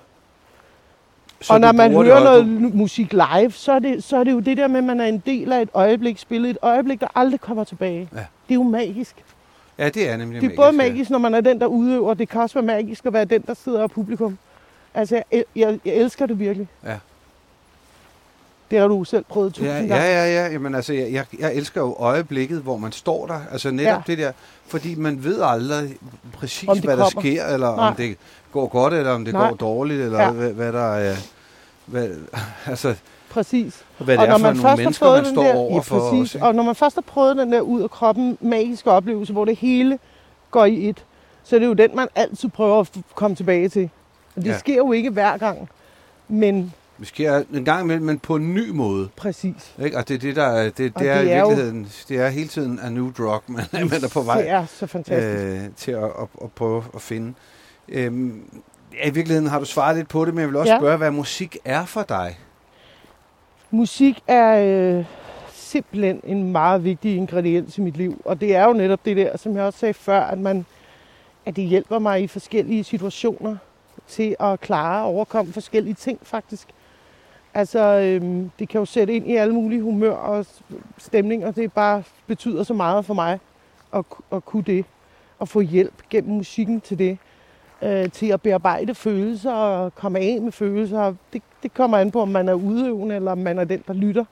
Så og når man hører det, noget musik live, så er, det, så er det jo det der med, at man er en del af et øjeblik, spillet et øjeblik, der aldrig kommer tilbage. Ja. Det er jo magisk. Ja, det er nemlig Det er både ja. magisk, når man er den, der udøver. Det kan også være magisk at være den, der sidder og publikum. Altså, jeg, jeg, jeg elsker det virkelig. Ja. Det har du selv prøvet tusind Ja, gange. ja, ja, ja. Jamen, altså, jeg, jeg, jeg elsker jo øjeblikket, hvor man står der. Altså netop Ja. ja. det der. Fordi man ved aldrig præcis, hvad der kommer. sker, eller Nej. om det går godt, eller om det Nej. går dårligt, eller Ja. hvad, hvad der er... Hvad, altså, Præcis. hvad det og er når for man nogle først har mennesker, man den står der, over ja, for. præcis. Ikke? og når man først har prøvet den der ud af kroppen magiske oplevelse, hvor det hele går i et, så er det jo den, man altid prøver at komme tilbage til. Og det Ja. sker jo ikke hver gang, men Det sker en gang imellem, men på en ny måde. præcis. Ikke? Og det er det, der er, det, det Og er, det i er jo- virkeligheden, det er hele tiden a new drug, man, man er på vej Det er så fantastisk. øh, til at, at, at prøve at finde. Øhm, ja, I virkeligheden har du svaret lidt på det, men jeg vil også Ja. spørge, hvad musik er for dig. Musik er øh, simpelthen en meget vigtig ingrediens i mit liv. Og det er jo netop det der, som jeg også sagde før, at, man, at det hjælper mig i forskellige situationer til at klare og overkomme forskellige ting faktisk. Altså, øhm, det kan jo sætte ind i alle mulige humør og stemning, stemninger. Det bare betyder så meget for mig at, at kunne det. Og få hjælp gennem musikken til det. Øh, til at bearbejde følelser og komme af med følelser. Det, det kommer an på, om man er udøvende, eller om man er den, der lytter.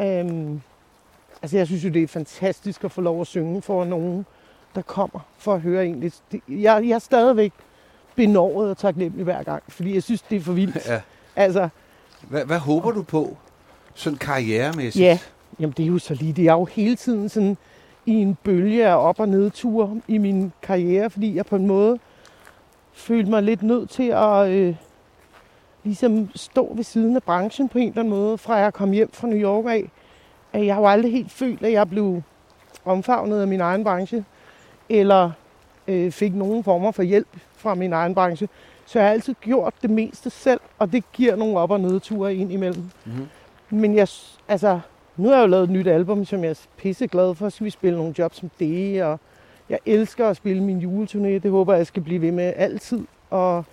Øhm, altså, jeg synes jo, det er fantastisk at få lov at synge for nogen, der kommer for at høre det, jeg, jeg er stadigvæk benåret og taknemmelig hver gang, fordi jeg synes, det er for vildt. Ja. Altså, Hvad, hvad håber du på, sådan karrieremæssigt? Ja, jamen det er jo så lige det. Jeg er jo hele tiden sådan i en bølge af op- og nedture i min karriere, fordi jeg på en måde følte mig lidt nødt til at øh, ligesom stå ved siden af branchen på en eller anden måde, fra jeg kom hjem fra New York af. At jeg har jo aldrig helt følt, at jeg blev omfavnet af min egen branche, eller øh, fik nogen former for hjælp fra min egen branche. Så jeg har altid gjort det meste selv, og det giver nogle op- og nedture ind imellem. Mhm. Men jeg, altså, nu har jeg jo lavet et nyt album, som jeg er pisseglad for. Så vi spille nogle jobs som det, og jeg elsker at spille min juleturné. Det håber jeg, skal blive ved med altid. Og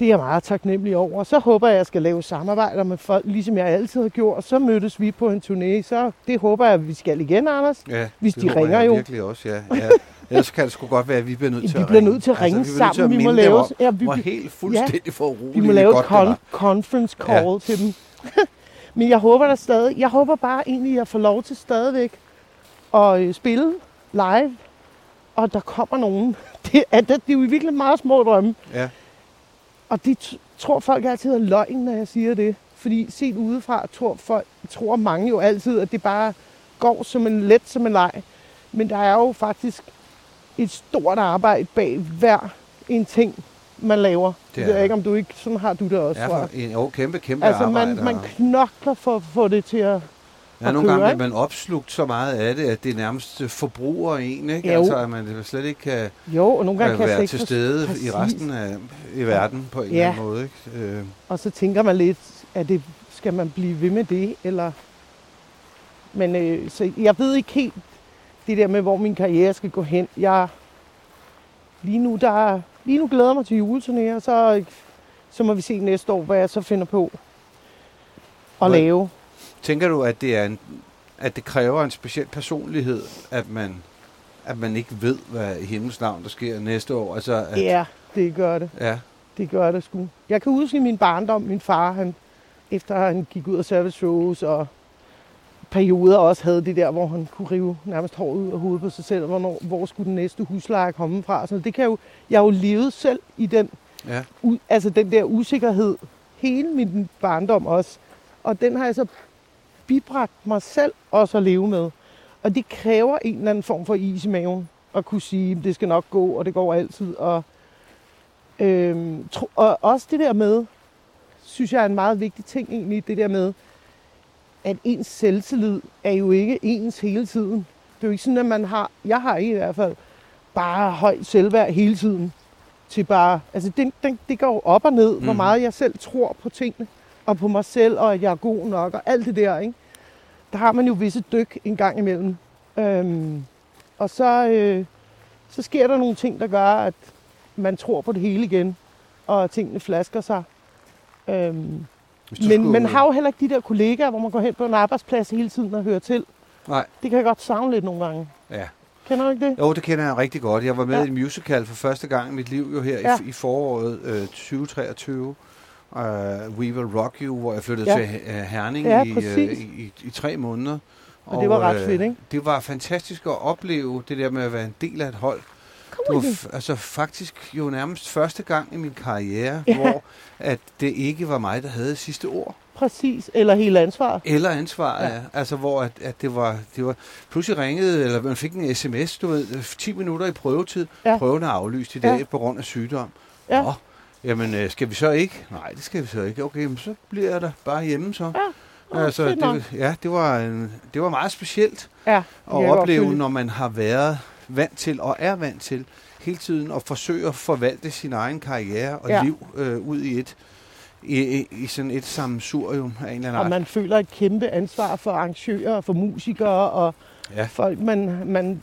det er jeg meget taknemmelig over. Så håber jeg, at jeg skal lave samarbejder med folk, ligesom jeg altid har gjort. Og så mødes vi på en turné. Så det håber jeg, at vi skal igen, Anders. Ja, Hvis det de ringer jeg jo. virkelig også, ja. ja. Ellers kan det sgu godt være, at vi bliver nødt til Vi at bliver ringe. nødt til at ringe altså, vi bliver nødt til at sammen. Vi må minde dem lave- om, ja, vi- hvor helt fuldstændig for uroligt Vi må lave et var. con- conference call ja. til dem. Men jeg håber der stadig, jeg håber bare egentlig, at jeg får lov til stadigvæk at øh, spille live, og der kommer nogen. Det er, det, det er jo virkelig meget små drømme. Ja. Og det tror folk altid er løgn, når jeg siger det. Fordi set udefra tror, folk, tror mange jo altid, at det bare går som en let som en leg. Men der er jo faktisk et stort arbejde bag hver en ting, man laver. Det er ved jeg ikke, om du ikke sådan har du det også, Ja, tror jeg. for en jo, kæmpe, kæmpe Altså, arbejde. man, man knokler for at få det til at... Ja, nogle gange bliver man opslugt så meget af det, at det nærmest forbruger en, ikke? Jo. Altså, at man slet ikke kan Jo, og nogle gange kan være til stede i Præcis. resten af i verden på en Ja. eller anden måde, ikke? Øh, Og så tænker man lidt, at det, skal man blive ved med det, eller... Men øh, så jeg ved ikke helt det der med, hvor min karriere skal gå hen. Jeg, lige nu, der, lige nu glæder jeg mig til juleturné, og så, så må vi se næste år, hvad jeg så finder på at Hvad- lave. Tænker du, at det er en, at det kræver en speciel personlighed, at man at man ikke ved, hvad i himlens navn der sker næste år? Altså, at, Ja, det gør det. ja. Det gør det sgu. Jeg kan huske i min barndom, min far, han, efter han gik ud af service shows og perioder også havde det der, hvor han kunne rive nærmest håret ud af hovedet på sig selv, hvornår, hvor skulle den næste husleje komme fra. Så det kan jeg jo, jeg har jo levet selv i den, ja. u, altså den der usikkerhed hele min barndom også. Og den har jeg så bibragt mig selv også at leve med. Og det kræver en eller anden form for is i maven at kunne sige, det skal nok gå, og det går altid. Og, øhm, tro, og også det der med, synes jeg er en meget vigtig ting egentlig, det der med, at ens selvtillid er jo ikke ens hele tiden. Det er jo ikke sådan, at man har, jeg har i hvert fald, bare højt selvværd hele tiden. Til bare, altså det, det, det går jo op og ned, mm. hvor meget jeg selv tror på tingene, og på mig selv, og at jeg er god nok, og alt det der, ikke? Der har man jo visse dyk en gang imellem. Øhm, og så, øh, så sker der nogle ting, der gør, at man tror på det hele igen, og tingene flasker sig. Øhm, men man har jo heller ikke de der kollegaer, hvor man går hen på en arbejdsplads hele tiden og hører til. Nej, Det kan jeg godt savne lidt nogle gange. ja. Kender du ikke det? Jo, det kender jeg rigtig godt. Jeg var med Ja. i en musical for første gang i mit liv jo her Ja. i, i foråret øh, 2023. Uh, We Will Rock You, hvor jeg flyttede Ja. til uh, Herning Ja, i, uh, præcis. i, i, i tre måneder. Og det var ret øh, fedt, ikke? Det var fantastisk at opleve det der med at være en del af et hold. Det Kom var igen. f- altså faktisk jo nærmest første gang i min karriere, Ja. hvor at det ikke var mig, der havde sidste ord. Præcis. Eller hele ansvaret. Eller ansvaret, Ja. ja. Altså, hvor at, at det, var, det var... Pludselig ringede, eller man fik en sms, du ved, 10 minutter i prøvetid. Ja. Prøven er aflyst i dag ja. på grund af sygdom. Ja. Nå, jamen, øh, skal vi så ikke? Nej, det skal vi så ikke. Okay, men så bliver jeg der bare hjemme så. Nå, altså, fedt nok. det, ja, det var, en, det var meget specielt Ja, at opleve, når man har været vant til og er vant til hele tiden at forsøge at forvalte sin egen karriere og Ja. ja. liv øh, ud i et i, i, sådan et sammensurium af en eller anden Og art. man føler et kæmpe ansvar for arrangører, for musikere og Ja. folk, man, man,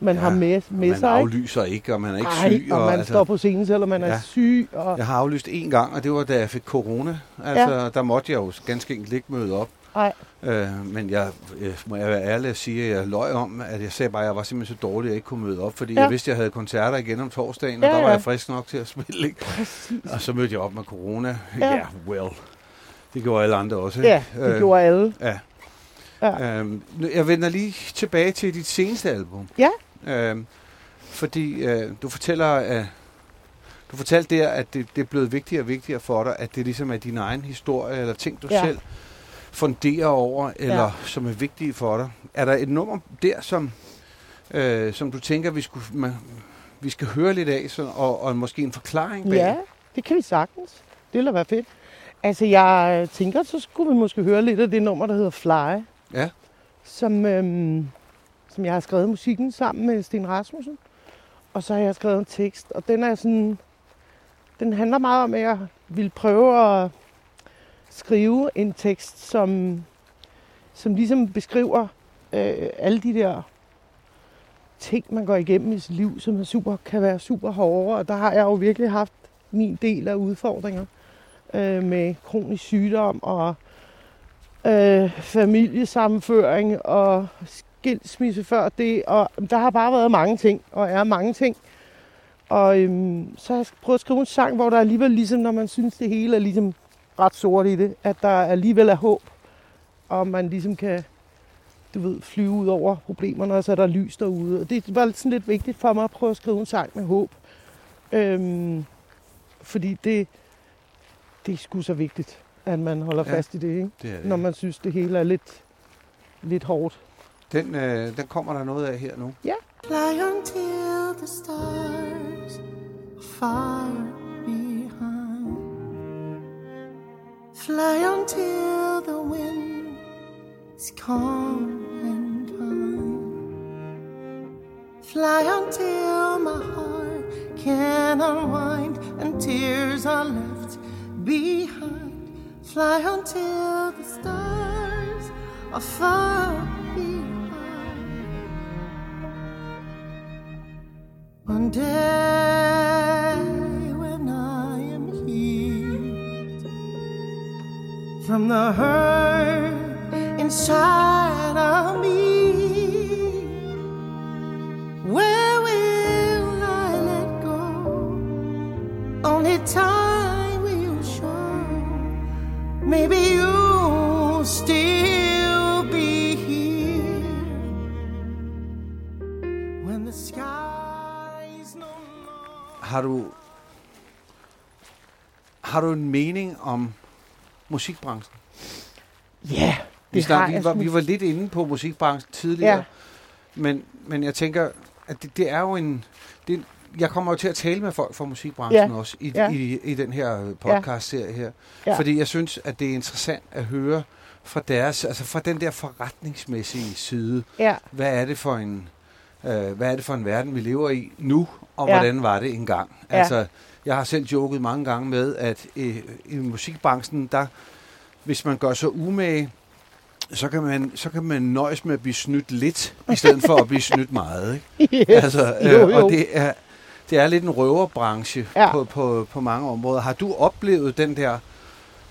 man Ja, har med, med man sig. ikke? aflyser ikke, og man er ikke Ej, syg. og man altså, står på scenen, selvom man er Ja. syg. Og, Jeg har aflyst én gang, og det var da jeg fik corona. Altså, ja. der måtte jeg jo ganske enkelt ikke møde op. Ej. Øh, men jeg, jeg må jeg være ærlig at sige, at jeg løj om, at jeg sagde bare, at jeg var simpelthen så dårlig, at jeg ikke kunne møde op. Fordi Ja. jeg vidste, at jeg havde koncerter igen om torsdagen, og Ja, der var ja. jeg frisk nok til at spille. Ikke? Præcis. Og så mødte jeg op med corona. Ja. Yeah, well. Det gjorde alle andre også. ikke? Ja, det gjorde alle. Ja. Ja. Øhm, jeg vender lige tilbage til dit seneste album. Ja. Øhm, fordi øh, du fortæller, at du fortalte der, at det, det er blevet vigtigere og vigtigere for dig, at det ligesom er din egen historie, eller ting, du Ja. selv funderer over, eller Ja. som er vigtige for dig. Er der et nummer der, som, øh, som du tænker, vi, skulle, man, vi skal høre lidt af, så, og, og måske en forklaring bag? Ja, det kan vi sagtens. Det ville være fedt. Altså, jeg øh, tænker, så skulle vi måske høre lidt af det nummer, der hedder Fly. Ja. Som, øhm, som jeg har skrevet musikken sammen med Sten Rasmussen. og så har jeg skrevet en tekst, og den er sådan, den handler meget om, at jeg vil prøve at skrive en tekst, som, som ligesom beskriver øh, alle de der ting, man går igennem i sit liv, som er super, kan være super hårde, og der har jeg jo virkelig haft min del af udfordringer øh, med kronisk sygdom og øh, familiesammenføring og skilsmisse før det, og der har bare været mange ting, og er mange ting. Og øhm, så har jeg prøvet at skrive en sang, hvor der alligevel ligesom, når man synes, det hele er ligesom ret sort i det, at der alligevel er håb, og man ligesom kan, du ved, flyve ud over problemerne, og så er der lys derude. Og det var sådan lidt vigtigt for mig at prøve at skrive en sang med håb. Øhm, fordi det, det er sgu så vigtigt, at man holder Ja. fast i det, ikke? Det det. når man synes, det hele er lidt, lidt hårdt. Den, øh, den kommer der noget af her nu. Fly until the stars are far behind. Fly until the wind is calm and kind. Fly until my heart can unwind and tears are left behind. Fly until the stars are far behind. One day when I am healed from the hurt inside of me, where will I let go? Only time will show. Maybe you'll Har du, har du en mening om musikbranchen? Ja, Vi, det snak, har vi, var, vi var lidt inde på musikbranchen tidligere, Ja. men, men jeg tænker, at det, det er jo en... Det, jeg kommer jo til at tale med folk fra musikbranchen Ja. også i, Ja. i, i den her øh, podcast-serie her. Ja. Fordi jeg synes, at det er interessant at høre fra deres, altså fra den der forretningsmæssige side. Ja, Hvad er det for en, øh, hvad er det for en verden, vi lever i nu, og Ja. hvordan var det engang? Ja. Altså, jeg har selv joket mange gange med, at øh, i musikbranchen, der, hvis man gør sig umage, så kan, man, så kan man nøjes med at blive snydt lidt, i stedet for at blive snydt meget. Ikke? yes. Altså, øh, jo, jo. Og det er, det er lidt en røverbranche Ja. på, på, på mange områder. Har du oplevet den der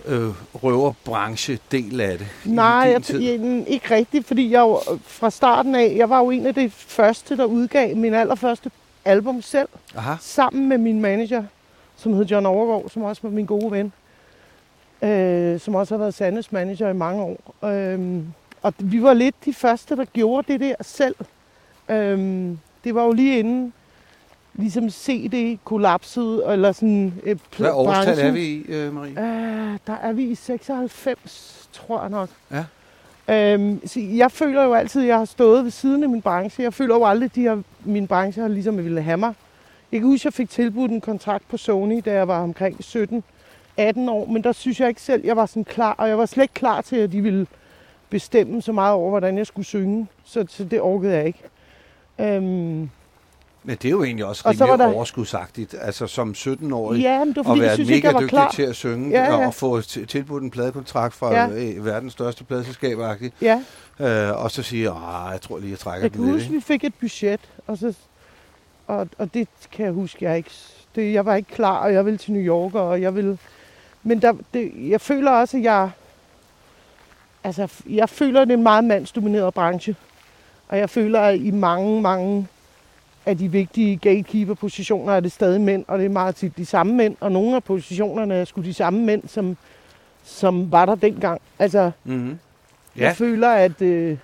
øh, røverbranche-del af det? Nej, jeg, jeg, ikke rigtigt, fordi jeg jo, øh, fra starten af, jeg var jo en af de første, der udgav min allerførste album selv, Aha. sammen med min manager, som hed John Overgaard, som også var min gode ven, øh, som også har været Sandes manager i mange år. Øh, og vi var lidt de første, der gjorde det der selv. Øh, det var jo lige inden ligesom CD kollapsede, eller sådan... Øh, Hvad årstal er branchen. vi i, øh, Marie? Øh, der er vi i 96, tror jeg nok. Ja. Øhm, så jeg føler jo altid, at jeg har stået ved siden af min branche. Jeg føler jo aldrig, at de her, min branche har ligesom ville have mig. Jeg kan huske, at jeg fik tilbudt en kontrakt på Sony, da jeg var omkring 17-18 år. Men der synes jeg ikke selv, at jeg var sådan klar. Og jeg var slet ikke klar til, at de ville bestemme så meget over, hvordan jeg skulle synge. Så, så det orkede jeg ikke. Øhm, men det er jo egentlig også Og så rimelig var der- overskudsagtigt. Altså som 17-årig ja, men det var at fordi, jeg være synes mega jeg dygtig klar. til at synge Ja, ja. og få tilbudt en pladekontrakt fra Ja. verdens største pladeselskab Ja, øh, og så sige, at jeg tror lige, jeg trækker Jeg den lidt. huske, vi fik et budget, og, så, og, og det kan jeg huske, jeg ikke... Det, jeg var ikke klar, og jeg ville til New York, og jeg ville... Men der, det, jeg føler også, at jeg... Altså, jeg føler, at det er en meget mandsdomineret branche. Og jeg føler, at i mange, mange af de vigtige gatekeeper-positioner er det stadig mænd, og det er meget tit de samme mænd, og nogle af positionerne er sgu de samme mænd, som, som var der dengang. Altså, Mm-hmm. ja. Ja, jeg føler, at... Øh,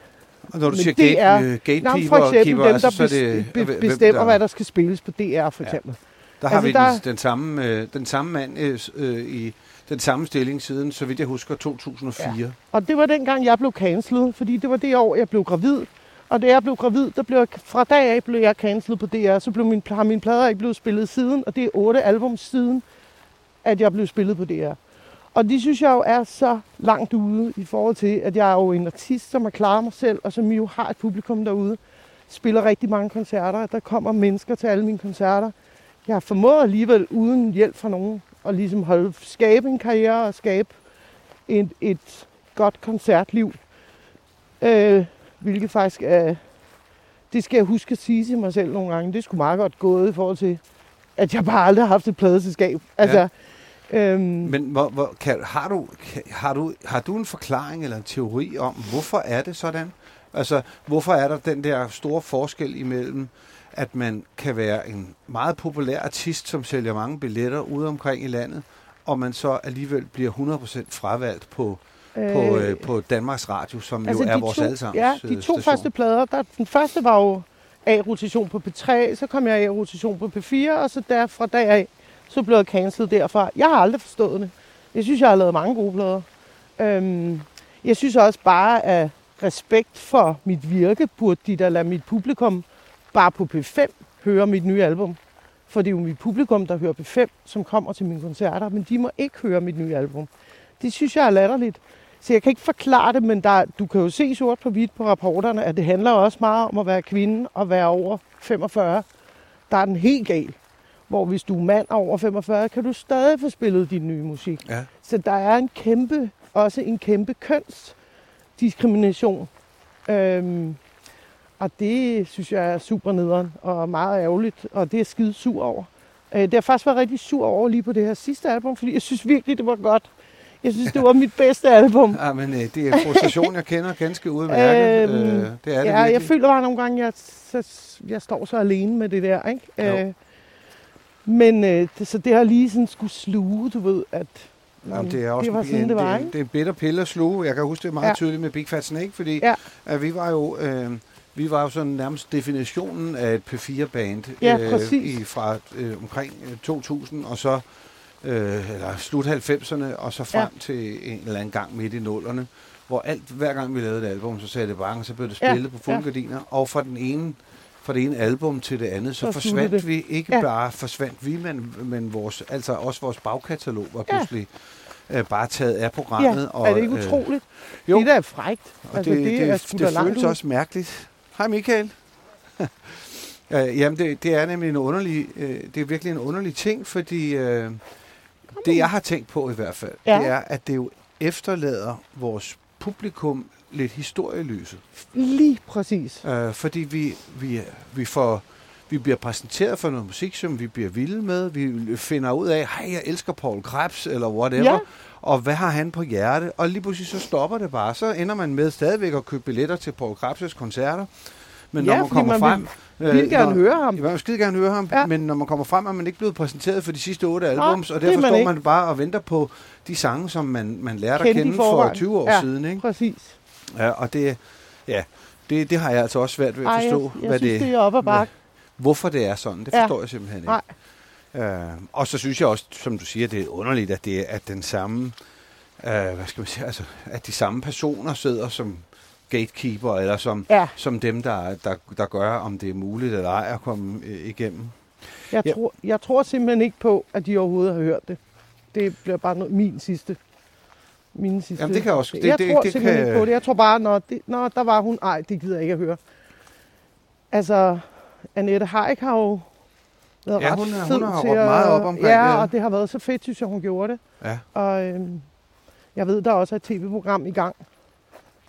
og når du siger det gate, øh, gatekeeper, men for eksempel keeper, dem, altså, der så er det, be- bestemmer, der- hvad der skal spilles på DR, for eksempel. Der har Altså, vi der- den, den, samme, øh, den samme mand øh, øh, i den samme stilling siden, så vidt jeg husker, 2004. Ja. Og det var dengang, jeg blev cancelet, fordi det var det år, jeg blev gravid. Og da jeg blev gravid, der blev jeg, fra dag af blev jeg cancelet på DR. Så blev min, har mine plader ikke blevet spillet siden, og det er otte album siden, at jeg blev spillet på DR. Og det synes jeg jo er så langt ude i forhold til, at jeg er jo en artist, som har klaret mig selv, og som jo har et publikum derude. spiller rigtig mange koncerter. Der kommer mennesker til alle mine koncerter. Jeg har formået alligevel uden hjælp fra nogen at ligesom holde, skabe en karriere og skabe et, et godt koncertliv. Øh, hvilket faktisk er, det skal jeg huske at sige til mig selv nogle gange. Det skulle meget godt gået i forhold til, at jeg bare aldrig har haft et pladeselskab. Altså, ja. øhm, Men hvor, hvor, kan, har, du, kan, har, du, har du en forklaring eller en teori om, hvorfor er det sådan? Altså, hvorfor er der den der store forskel imellem, at man kan være en meget populær artist, som sælger mange billetter ude omkring i landet, og man så alligevel bliver 100% fravalgt på, på, øh, på Danmarks Radio, som altså jo er vores to, allesammens Ja, de øh, to station. første plader, der, den første var jo A-rotation på P3, så kom jeg A-rotation på P4, og så der, fra dag af, så blev jeg cancelled derfra. Jeg har aldrig forstået det. Jeg synes, jeg har lavet mange gode plader. Øhm, jeg synes også bare, at respekt for mit virke, burde de da lade mit publikum bare på P5 høre mit nye album. For det er jo mit publikum, der hører P5, som kommer til mine koncerter, men de må ikke høre mit nye album. Det synes jeg er latterligt. Så jeg kan ikke forklare det, men der, du kan jo se sort på hvidt på rapporterne, at det handler også meget om at være kvinde og være over 45. Der er den helt gal. Hvor hvis du er mand over 45, kan du stadig få spillet din nye musik. Ja. Så der er en kæmpe, også en kæmpe kønsdiskrimination. Øhm, og det synes jeg er super nederen og meget ærgerligt, og det er skide sur over. Øh, det har faktisk været rigtig sur over lige på det her sidste album, fordi jeg synes virkelig, det var godt. Jeg synes, det var mit bedste album. Ja, men øh, det er en frustration, jeg kender ganske udmærket. Øhm, øh, det er det ja, jeg virkelig. føler bare nogle gange, jeg, så, jeg står så alene med det der, ikke? Jo. Øh, men øh, det, så det har lige sådan skulle sluge, du ved, at Jamen, det er også det var en, sådan, det var, det, det er en bitter pille at sluge. Jeg kan huske det meget Ja. tydeligt med Big Fat Snake, fordi Ja. at vi var jo... Øh, vi var jo sådan nærmest definitionen af et P4-band Ja, præcis. i, fra øh, omkring øh, 2000 og så øh, eller slut 90'erne og så frem Ja. ja. til en eller anden gang midt i nullerne, hvor alt hver gang vi lavede et album, så sagde det bare, så blev det Ja, spillet på fulde ja. og fra den ene fra det ene album til det andet, så, Så forsvandt det. vi. Ikke Ja. ja. bare forsvandt vi, men, men vores, altså også vores bagkatalog var Ja. pludselig øh, bare taget af programmet. Ja, og, er det ikke øh, utroligt? jo. Det der er frægt. og Altså, det, det, er det, sgu det, føles ud. også mærkeligt. Hej Michael. øh, jamen, det, det er nemlig en underlig, øh, det er virkelig en underlig ting, fordi øh, det jeg har tænkt på i hvert fald, Ja. det er, at det jo efterlader vores publikum lidt historielyset. Lige præcis. Øh, fordi vi, vi, vi får vi bliver præsenteret for noget musik, som vi bliver vilde med. Vi finder ud af, hej, jeg elsker Paul Krebs, eller whatever. Ja. Og hvad har han på hjerte? Og lige pludselig så stopper det bare. Så ender man med stadigvæk at købe billetter til Paul Krebs' koncerter. Men Ja, når man kommer man frem... vil vildt gerne høre ham. Ja, man vil skide gerne høre ham, Ja. ja. men når man kommer frem, er man ikke blevet præsenteret for de sidste otte Nej, albums, og det er derfor man står ikke. man bare og venter på de sange, som man, man lærte at Kendte i kende for forvejen. 20 år Ja. siden. Ikke? Præcis. Ja, og det, ja, det, det har jeg altså også svært ved at Ej, forstå, jeg, jeg hvad synes, det, det er op ad bakke. hvorfor det er sådan. Det Ja. forstår jeg simpelthen ikke. Nej. Øh, og så synes jeg også, som du siger, det er underligt, at det er at den samme, øh, hvad skal man sige, altså, at de samme personer sidder som gatekeeper, eller som, Ja, som dem, der, der, der gør, om det er muligt eller ej at komme øh, igennem. jeg, Ja. tror, jeg tror simpelthen ikke på, at de overhovedet har hørt det. Det bliver bare noget, min sidste. Min sidste. Jamen, det kan også- det- jeg det- tror det simpelthen kan- ikke på det. Jeg tror bare, når, det, når der var hun, ej, det gider jeg ikke at høre. Altså, Annette Haik har jo været Ja, ret hun er- hun har til at, meget op omkring Ja, det. og det har været så fedt, synes jeg, hun gjorde det. Ja. Og øhm, jeg ved, der også er et tv-program i gang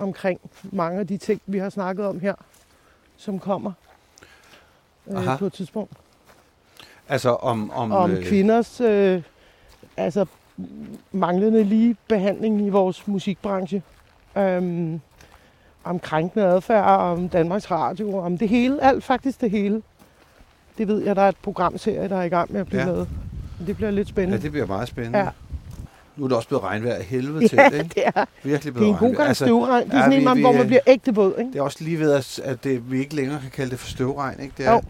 omkring mange af de ting, vi har snakket om her, som kommer Aha. øh, på et tidspunkt. Altså om... om, Om øh, kvinders øh, altså, manglende lige behandling i vores musikbranche. Øhm, om krænkende adfærd, om Danmarks Radio, om det hele, alt faktisk det hele. Det ved jeg, der er et programserie, der er i gang med at blive Ja. lavet. Det bliver lidt Ja, spændende. det bliver meget spændende. Ja. Nu er det også blevet regnvejr af helvede til, Ja, ikke? det er, Virkelig det er blevet en god gang Altså, støvregn. Det er ja, sådan en, vi- man, vi, hvor man øh, bliver ægte våd. Ikke? Det er også lige ved, at, at det, vi ikke længere kan kalde det for støvregn, ikke? Det er, Jo.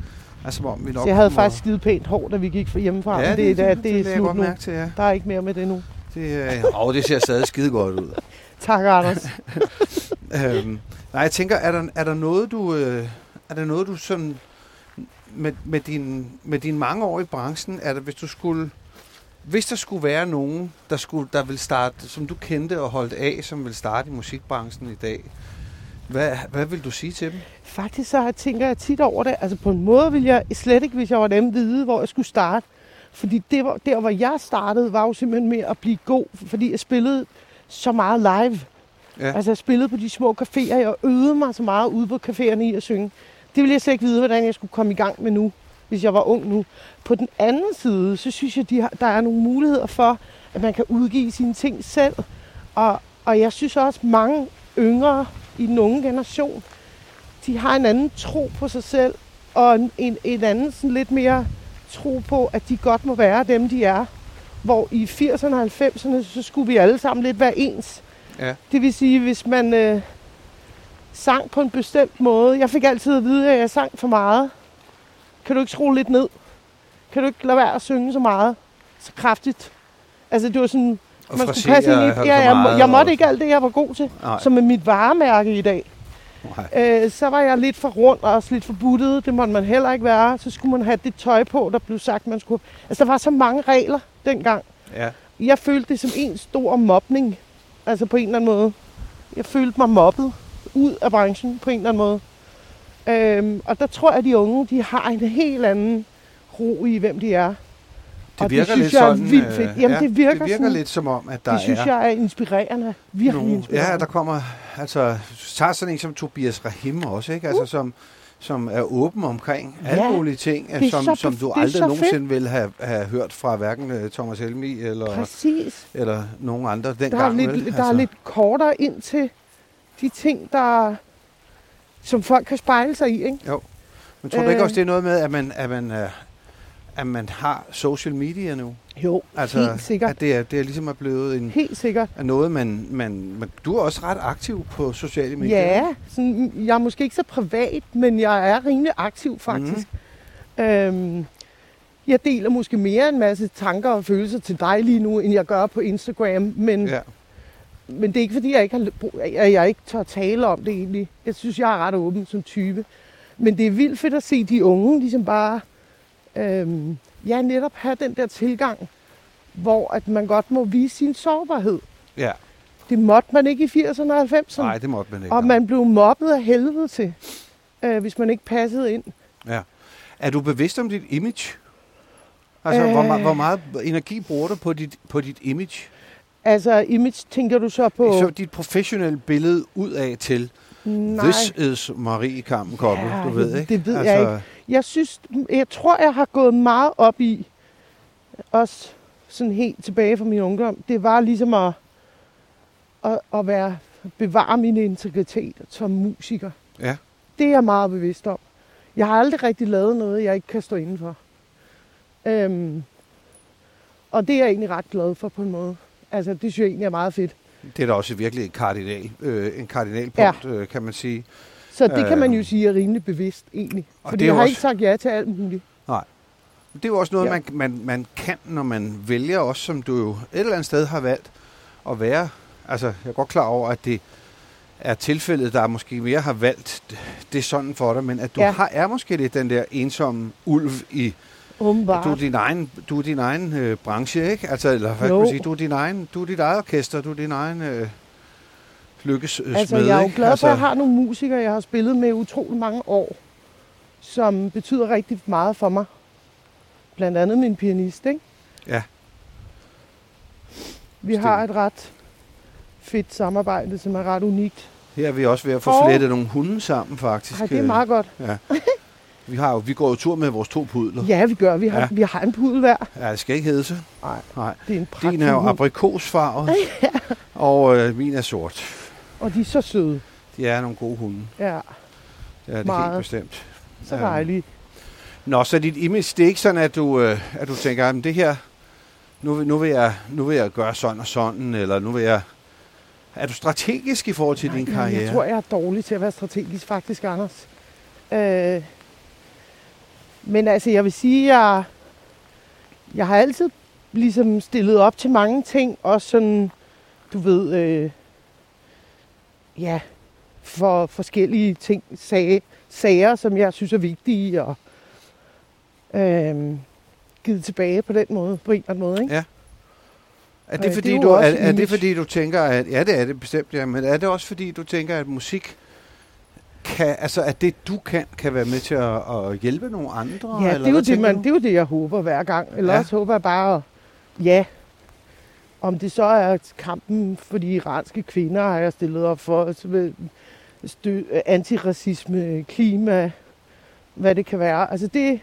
altså, om vi nok Så jeg havde kommer- faktisk skide pænt hår, da vi gik fra hjemmefra. Ja, det, det, det, det, det, det, det er lagde jeg slut nu. til, ja. Der er ikke mere med det nu. Det, øh, åh, det ser stadig skide godt ud. Tak, Anders. øhm, nej, jeg tænker, er der, er der noget, du... Øh, er der noget, du sådan... Med, med, din, med din mange år i branchen, er der, hvis du skulle... Hvis der skulle være nogen, der, skulle, der vil starte, som du kendte og holdt af, som vil starte i musikbranchen i dag, Hvad, hvad vil du sige til dem? Faktisk så har- tænker jeg tit over det. Altså på en måde vil jeg slet ikke, hvis jeg var dem, vide, hvor jeg skulle starte. Fordi det var, der, hvor jeg startede, var jo simpelthen med at blive god, fordi jeg spillede så meget live. Ja. Altså jeg spillede på de små caféer, jeg øvede mig så meget ude på caféerne i at synge. Det ville jeg slet ikke vide, hvordan jeg skulle komme i gang med nu, hvis jeg var ung nu. På den anden side, så synes jeg, de har, der er nogle muligheder for, at man kan udgive sine ting selv. Og, og jeg synes også, mange yngre i den unge generation, de har en anden tro på sig selv, og en, en, en anden sådan lidt mere tro på, at de godt må være dem, de er. Hvor i 80'erne og 90'erne, så skulle vi alle sammen lidt være ens. Ja. Det vil sige, hvis man øh, sang på en bestemt måde. Jeg fik altid at vide, at jeg sang for meget. Kan du ikke skrue lidt ned? Kan du ikke lade være at synge så meget? Så kraftigt. Altså, det var sådan, Og man skulle passe ind i... Ja, så jeg, må- meget, jeg måtte ikke alt det, jeg var god til. Nej. Som er mit varemærke i dag. Nej. Øh, så var jeg lidt for rund og også lidt for buttet. Det måtte man heller ikke være. Så skulle man have det tøj på, der blev sagt, man skulle. Altså, der var så mange regler dengang. Ja. Jeg følte det som en stor mobning. Altså på en eller anden måde. Jeg følte mig mobbet ud af branchen på en eller anden måde. Øhm, og der tror jeg, at de unge de har en helt anden ro i, hvem de er. Det Og det virker synes lidt jeg er sådan, vildt fedt. øh, Jamen, det virker det virker sådan- lidt som om, at der det synes er jeg er inspirerende. Virkelig nogle, inspirerende. Ja, der kommer, altså, tager sådan en som Tobias Rahim også, ikke? Altså, som, som er åben omkring Uh. Ja, alle mulige ting, er som, så som du er aldrig nogensinde ville have, have hørt fra hverken øh, Thomas Helmi eller, Præcis. eller nogen andre Der er, dengang. lidt, vel? Altså, der er lidt kortere ind til de ting, der, som folk kan spejle sig i. Ikke? Men tror du ikke øh, også, det er noget med, at man, at man, øh, at man har social media nu? Jo, Altså, helt sikkert. At det er, det er ligesom er blevet en, Helt sikkert. er noget, man, man, man... Du er også ret aktiv på sociale medier. Ja, sådan, jeg er måske ikke så privat, men jeg er rimelig aktiv faktisk. Mm. Øhm, jeg deler måske mere en masse tanker og følelser til dig lige nu, end jeg gør på Instagram. Men, ja. Men det er ikke fordi, jeg ikke, har, at jeg ikke tør tale om det egentlig. Jeg synes, jeg er ret åben som type. Men det er vildt fedt at se de unge ligesom bare, øhm, ja, netop have den der tilgang, hvor at man godt må vise sin sårbarhed. ja. Det måtte man ikke i 80'erne og 90'erne. Nej, det måtte man ikke. Og man blev mobbet af helvede til, øh, hvis man ikke passede ind. Ja. Er du bevidst om dit image? Altså, øh... hvor, hvor meget energi bruger du på dit, på dit image? Altså, image tænker du så på... Så dit professionelle billede ud af til, Nej, this is Marie Kampenkoppel, Ja, du ved, ikke? det ved jeg ikke. jeg synes, jeg tror, jeg har gået meget op i, også sådan helt tilbage fra min ungdom, det var ligesom at, at, at være, bevare min integritet som musiker. Ja. Det er jeg meget bevidst om. Jeg har aldrig rigtig lavet noget, jeg ikke kan stå indenfor. Øhm, og det er jeg egentlig ret glad for på en måde. Altså, det synes jeg egentlig er meget fedt. Det er da også virkelig et kardinal, øh, en kardinalpunkt, ja. øh, kan man sige. Så det kan man jo Øhm. sige er rimelig bevidst egentlig. Fordi det jeg har også- ikke sagt ja til alt muligt. Det er jo også noget, Ja. man, man, man kan, når man vælger også, som du jo et eller andet sted har valgt at være. Altså, jeg er godt klar over, at det er tilfældet, der måske mere har valgt det sådan for dig, men at du ja. har, er måske lidt den der ensomme ulv i, Åbenbart. du er din egen, du er din egen øh, branche, ikke? Altså, eller hvad Jo. kan man sige, du er din egen, du er dit eget orkester, du er din egen øh, lykkes øh, Altså, smed, jeg er jo glad for, altså, at jeg har nogle musikere, jeg har spillet med utrolig mange år, som betyder rigtig meget for mig. Blandt andet min pianist, ikke? Ja. Vi har et ret fedt samarbejde, som er ret unikt. Her er vi også ved at få Og- flettet nogle hunde sammen, faktisk. Ej, det er meget godt. Vi, har jo, vi går jo tur med vores to pudler. Ja, vi gør. Vi har, Ja. vi har en pudel hver. Ja, det skal ikke hedde sig. Nej, Nej. det er en Din pragtfuld er jo aprikosfarvet, og øh, min er sort. Og de er så søde. De er nogle gode hunde. Ja, Ja, det er Meget. helt bestemt. så Øhm, dejlige. Nå, så dit image, det er ikke sådan, at du, øh, at du tænker, at det her, nu, vil- nu, vil jeg, nu vil jeg gøre sådan og sådan, eller nu vil jeg... Er du strategisk i forhold til din Nej, karriere? Jeg tror, jeg er dårlig til at være strategisk, faktisk, Anders. Øh, men altså, jeg vil sige, jeg, jeg har altid ligesom stillet op til mange ting, og sådan, du ved, øh, ja, for forskellige ting, sag, sager, som jeg synes er vigtige, og øh, givet tilbage på den måde, på en eller anden måde, ikke? Ja. Er Øh, det, det fordi, er jo du, er, er det fordi du tænker, at... Ja, det er det bestemt, ja. Men er det også fordi, du tænker, at musik kan, altså, at det, du kan, kan være med til at, at hjælpe nogle andre? Ja, eller det er, jo det, man, det er jo det, jeg håber hver gang. Eller Ja. også håber jeg bare, ja, om det så er kampen for de iranske kvinder, har jeg stillet op for, så vil stø- antiracisme, klima, hvad det kan være. Altså det,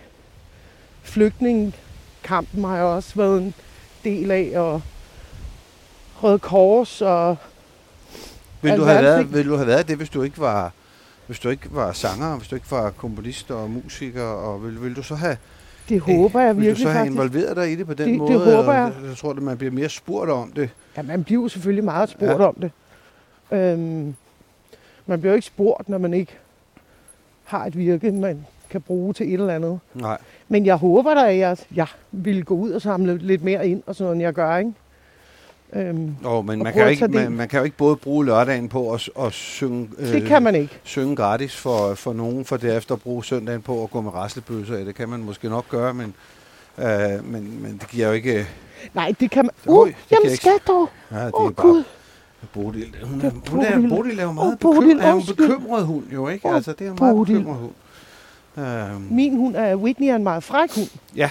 flygtningekampen har jeg også været en del af, og Røde Kors, og Vil du, Altså, have været, vil du have været det, hvis du ikke var, hvis du ikke var sanger, hvis du ikke var komponist og musiker, og vil, vil du så have, det håber jeg vil du virkelig så have faktisk. involveret dig i det på den Det- måde? det håber jeg. Jeg tror, at man bliver mere spurgt om det. Ja, man bliver jo selvfølgelig meget spurgt ja. om det. Øhm, man bliver jo ikke spurgt, når man ikke har et virke, man kan bruge til et eller andet. Nej. Men jeg håber da, at jeg, jeg vil gå ud og samle lidt mere ind, og sådan noget, end jeg gør, ikke? Øhm, Og, men man kan, ikke, man, man kan jo ikke både bruge lørdagen på at, at synge, øh, det kan man ikke. synge gratis for, for nogen, for derefter at bruge søndagen på at gå med raslebøsser. Ja, det kan man måske nok gøre, men, øh, men, men det giver jo ikke... Nej, det kan man... Oj, Uh, det jamen skat dog! Ja, det Åh, er oh, bare Gud. Bodil. Hun er, hun er, Bodil. Bodil er jo meget Åh, Bodil, bekym- er en bekymret hund, jo ikke? Åh, altså, det er en meget Bodil. bekymret hund. Øhm, Min hund er Whitney er en meget fræk hund. Ja.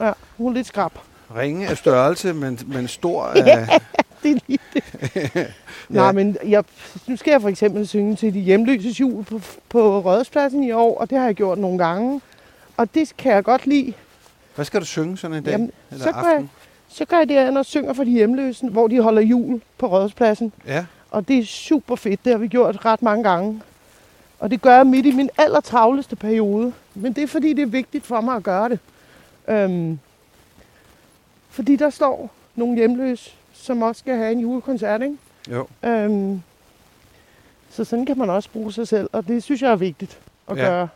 Ja, hun er lidt skrab. Ringe af størrelse, men, men stor Ja. af... Det er lige det. Nej, men jeg, nu skal jeg for eksempel synge til de hjemløses jul på, på Rådhuspladsen i år, og det har jeg gjort nogle gange. Og det kan jeg godt lide. Hvad skal du synge sådan en dag? Jamen, eller så aften? jeg- Så gør jeg det, og synger for de hjemløse, hvor de holder jul på Rådhuspladsen. Ja, Og det er super fedt. Det har vi gjort ret mange gange. Og det gør jeg midt i min allertravleste periode. Men det er fordi, det er vigtigt for mig at gøre det. Øhm, fordi der står nogle hjemløse, som også skal have en julekoncert, ikke? jo. Øhm, så sådan kan man også bruge sig selv, og det synes jeg er vigtigt at Ja. gøre.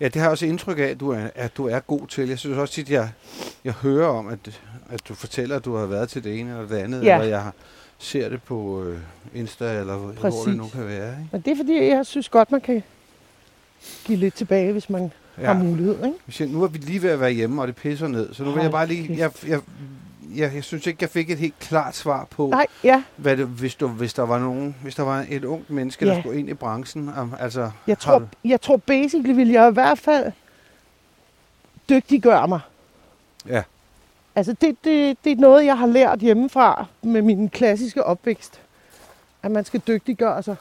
Ja, det har jeg også indtryk af, at du er, at du er god til. Jeg synes også tit, jeg, jeg hører om, at, at du fortæller, at du har været til det ene eller det andet, Ja. eller jeg har- ser det på øh, Insta, eller hvor- hvor det Præcis. nu kan være. Ikke? Men det er fordi, jeg synes godt, man kan give lidt tilbage, hvis man ja. har mulighed. Ikke? Hvis jeg, nu er vi lige ved at være hjemme, og det pisser ned, så nu vil jeg bare lige... Jeg, jeg, jeg, jeg synes ikke, jeg fik et helt klart svar på, Nej, ja, hvad det, hvis, du, hvis der var nogen, hvis der var et ungt menneske, der Ja. skulle ind i branchen. Om, altså, jeg tror, du- jeg tror basically vil jeg i hvert fald dygtiggøre mig. Ja. Altså det, det, det er noget, jeg har lært hjemmefra med min klassiske opvækst. At man skal dygtiggøre sig.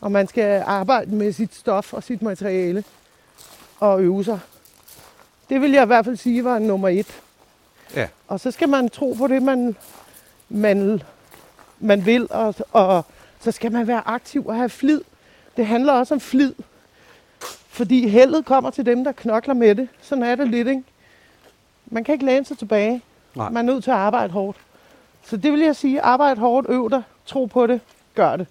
Og man skal arbejde med sit stof og sit materiale. Og øve sig. Det vil jeg i hvert fald sige var nummer et. Ja. Og så skal man tro på det, man, man, man vil. Og, og så skal man være aktiv og have flid. Det handler også om flid. Fordi heldet kommer til dem, der knokler med det. Sådan er det lidt, ikke? Man kan ikke læne sig tilbage. Nej. Man er nødt til at arbejde hårdt. Så det vil jeg sige, arbejde hårdt, øv dig, tro på det, gør det.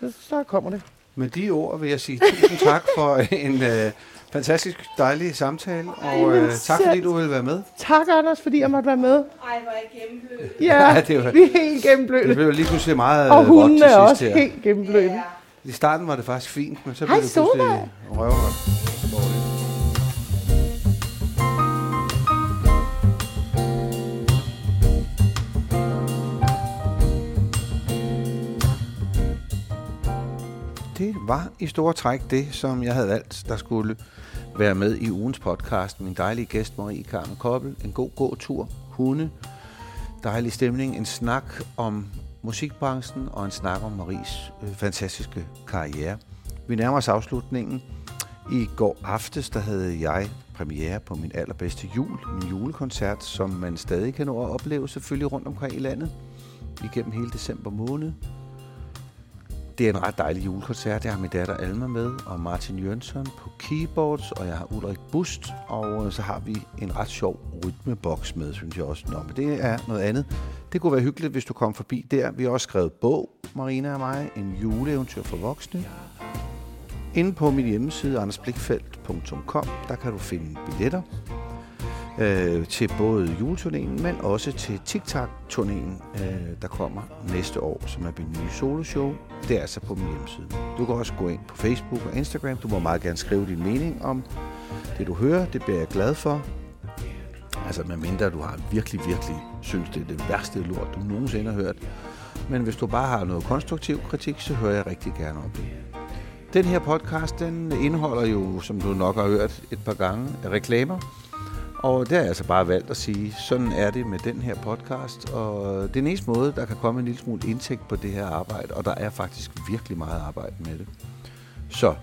Så, så kommer det. Med de ord vil jeg sige tusind tak for en øh, fantastisk dejlig samtale, og øh, tak fordi du ville være med. Tak, Anders, fordi jeg måtte være med. Ej, hvor er jeg gennemblød. Ja, Ja, det var- vi er helt Det gennemblødte. blev lige pludselig meget Og øh, til er også her. helt gennemblødte. Ja. I starten var det faktisk fint, men så Hej, blev det pludselig. Dårligt. Det var i store træk det, som jeg havde valgt, der skulle være med i ugens podcast. Min dejlige gæst, Marie Carmen Koppel. En god gåtur, hunde, dejlig stemning, en snak om musikbranchen og en snak om Maries øh, fantastiske karriere. Vi nærmer os afslutningen. I går aftes, der havde jeg premiere på min allerbedste jul, min julekoncert, som man stadig kan nå at opleve selvfølgelig rundt omkring i landet igennem hele december måned. Det er en ret dejlig julekoncert. Jeg har min datter Alma med, og Martin Jørgensen på keyboards, og jeg har Ulrik Bust, og øh, så har vi en ret sjov rytmeboks med, synes jeg også. Nå, men det er noget andet. Det kunne være hyggeligt, hvis du kom forbi der. Vi har også skrevet bog, Marina og mig, en juleeventyr for voksne. Inde på min hjemmeside, andersblikfelt.com, der kan du finde billetter øh, til både juleturnéen, men også til TikTok-turnéen, øh, der kommer næste år, som er min nye soloshow. Det er altså på min hjemmeside. Du kan også gå ind på Facebook og Instagram. Du må meget gerne skrive din mening om det, du hører. Det bliver jeg glad for. Altså, medmindre du har virkelig, virkelig synes, det er det værste lort, du nogensinde har hørt. Men hvis du bare har noget konstruktiv kritik, så hører jeg rigtig gerne om det. Den her podcast, den indeholder jo, som du nok har hørt et par gange, reklamer. Og det har jeg altså bare valgt at sige, sådan er det med den her podcast. Og det er den eneste måde, der kan komme en lille smule indtægt på det her arbejde. Og der er faktisk virkelig meget arbejde med det. Så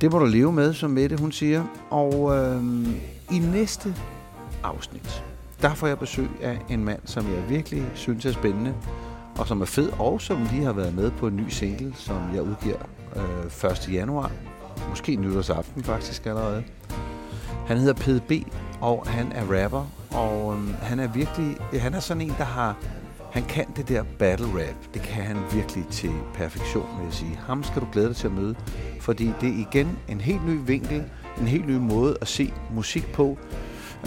det må du leve med, som Mette hun siger. Og øh, i næste afsnit, der får jeg besøg af en mand, som jeg virkelig synes er spændende. Og som er fed, og som lige har været med på en ny single, som jeg udgiver øh, 1. januar. Måske nytårsaften faktisk allerede. Han hedder PDB, og han er rapper, og øhm, han er virkelig, han er sådan en, der har, han kan det der battle rap. Det kan han virkelig til perfektion, vil jeg sige. Ham skal du glæde dig til at møde, fordi det er igen en helt ny vinkel, en helt ny måde at se musik på.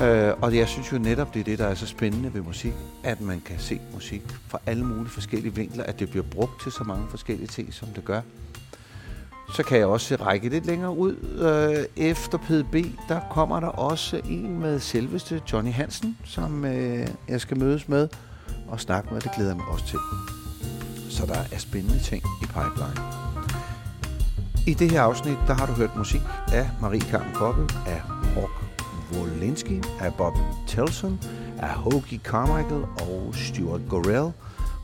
Øh, og jeg synes jo netop, det er det, der er så spændende ved musik, at man kan se musik fra alle mulige forskellige vinkler, at det bliver brugt til så mange forskellige ting, som det gør. Så kan jeg også række lidt længere ud. Øh, efter PDB, der kommer der også en med selveste Johnny Hansen, som øh, jeg skal mødes med og snakke med. Det glæder jeg mig også til. Så der er spændende ting i pipeline. I det her afsnit, der har du hørt musik af Marie Carmen Koppel, af Rock Wolinski, af Bob Telson, af Hoagie Carmichael og Stuart Gorell,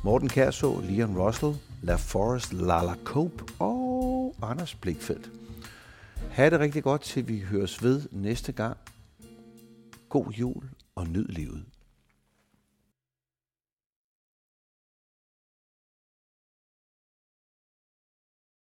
Morten Kærså, Leon Russell, La Forest, Lala Cope og og Anders Blikfeldt. Ha' det rigtig godt, til vi høres ved næste gang. God jul og nyd livet.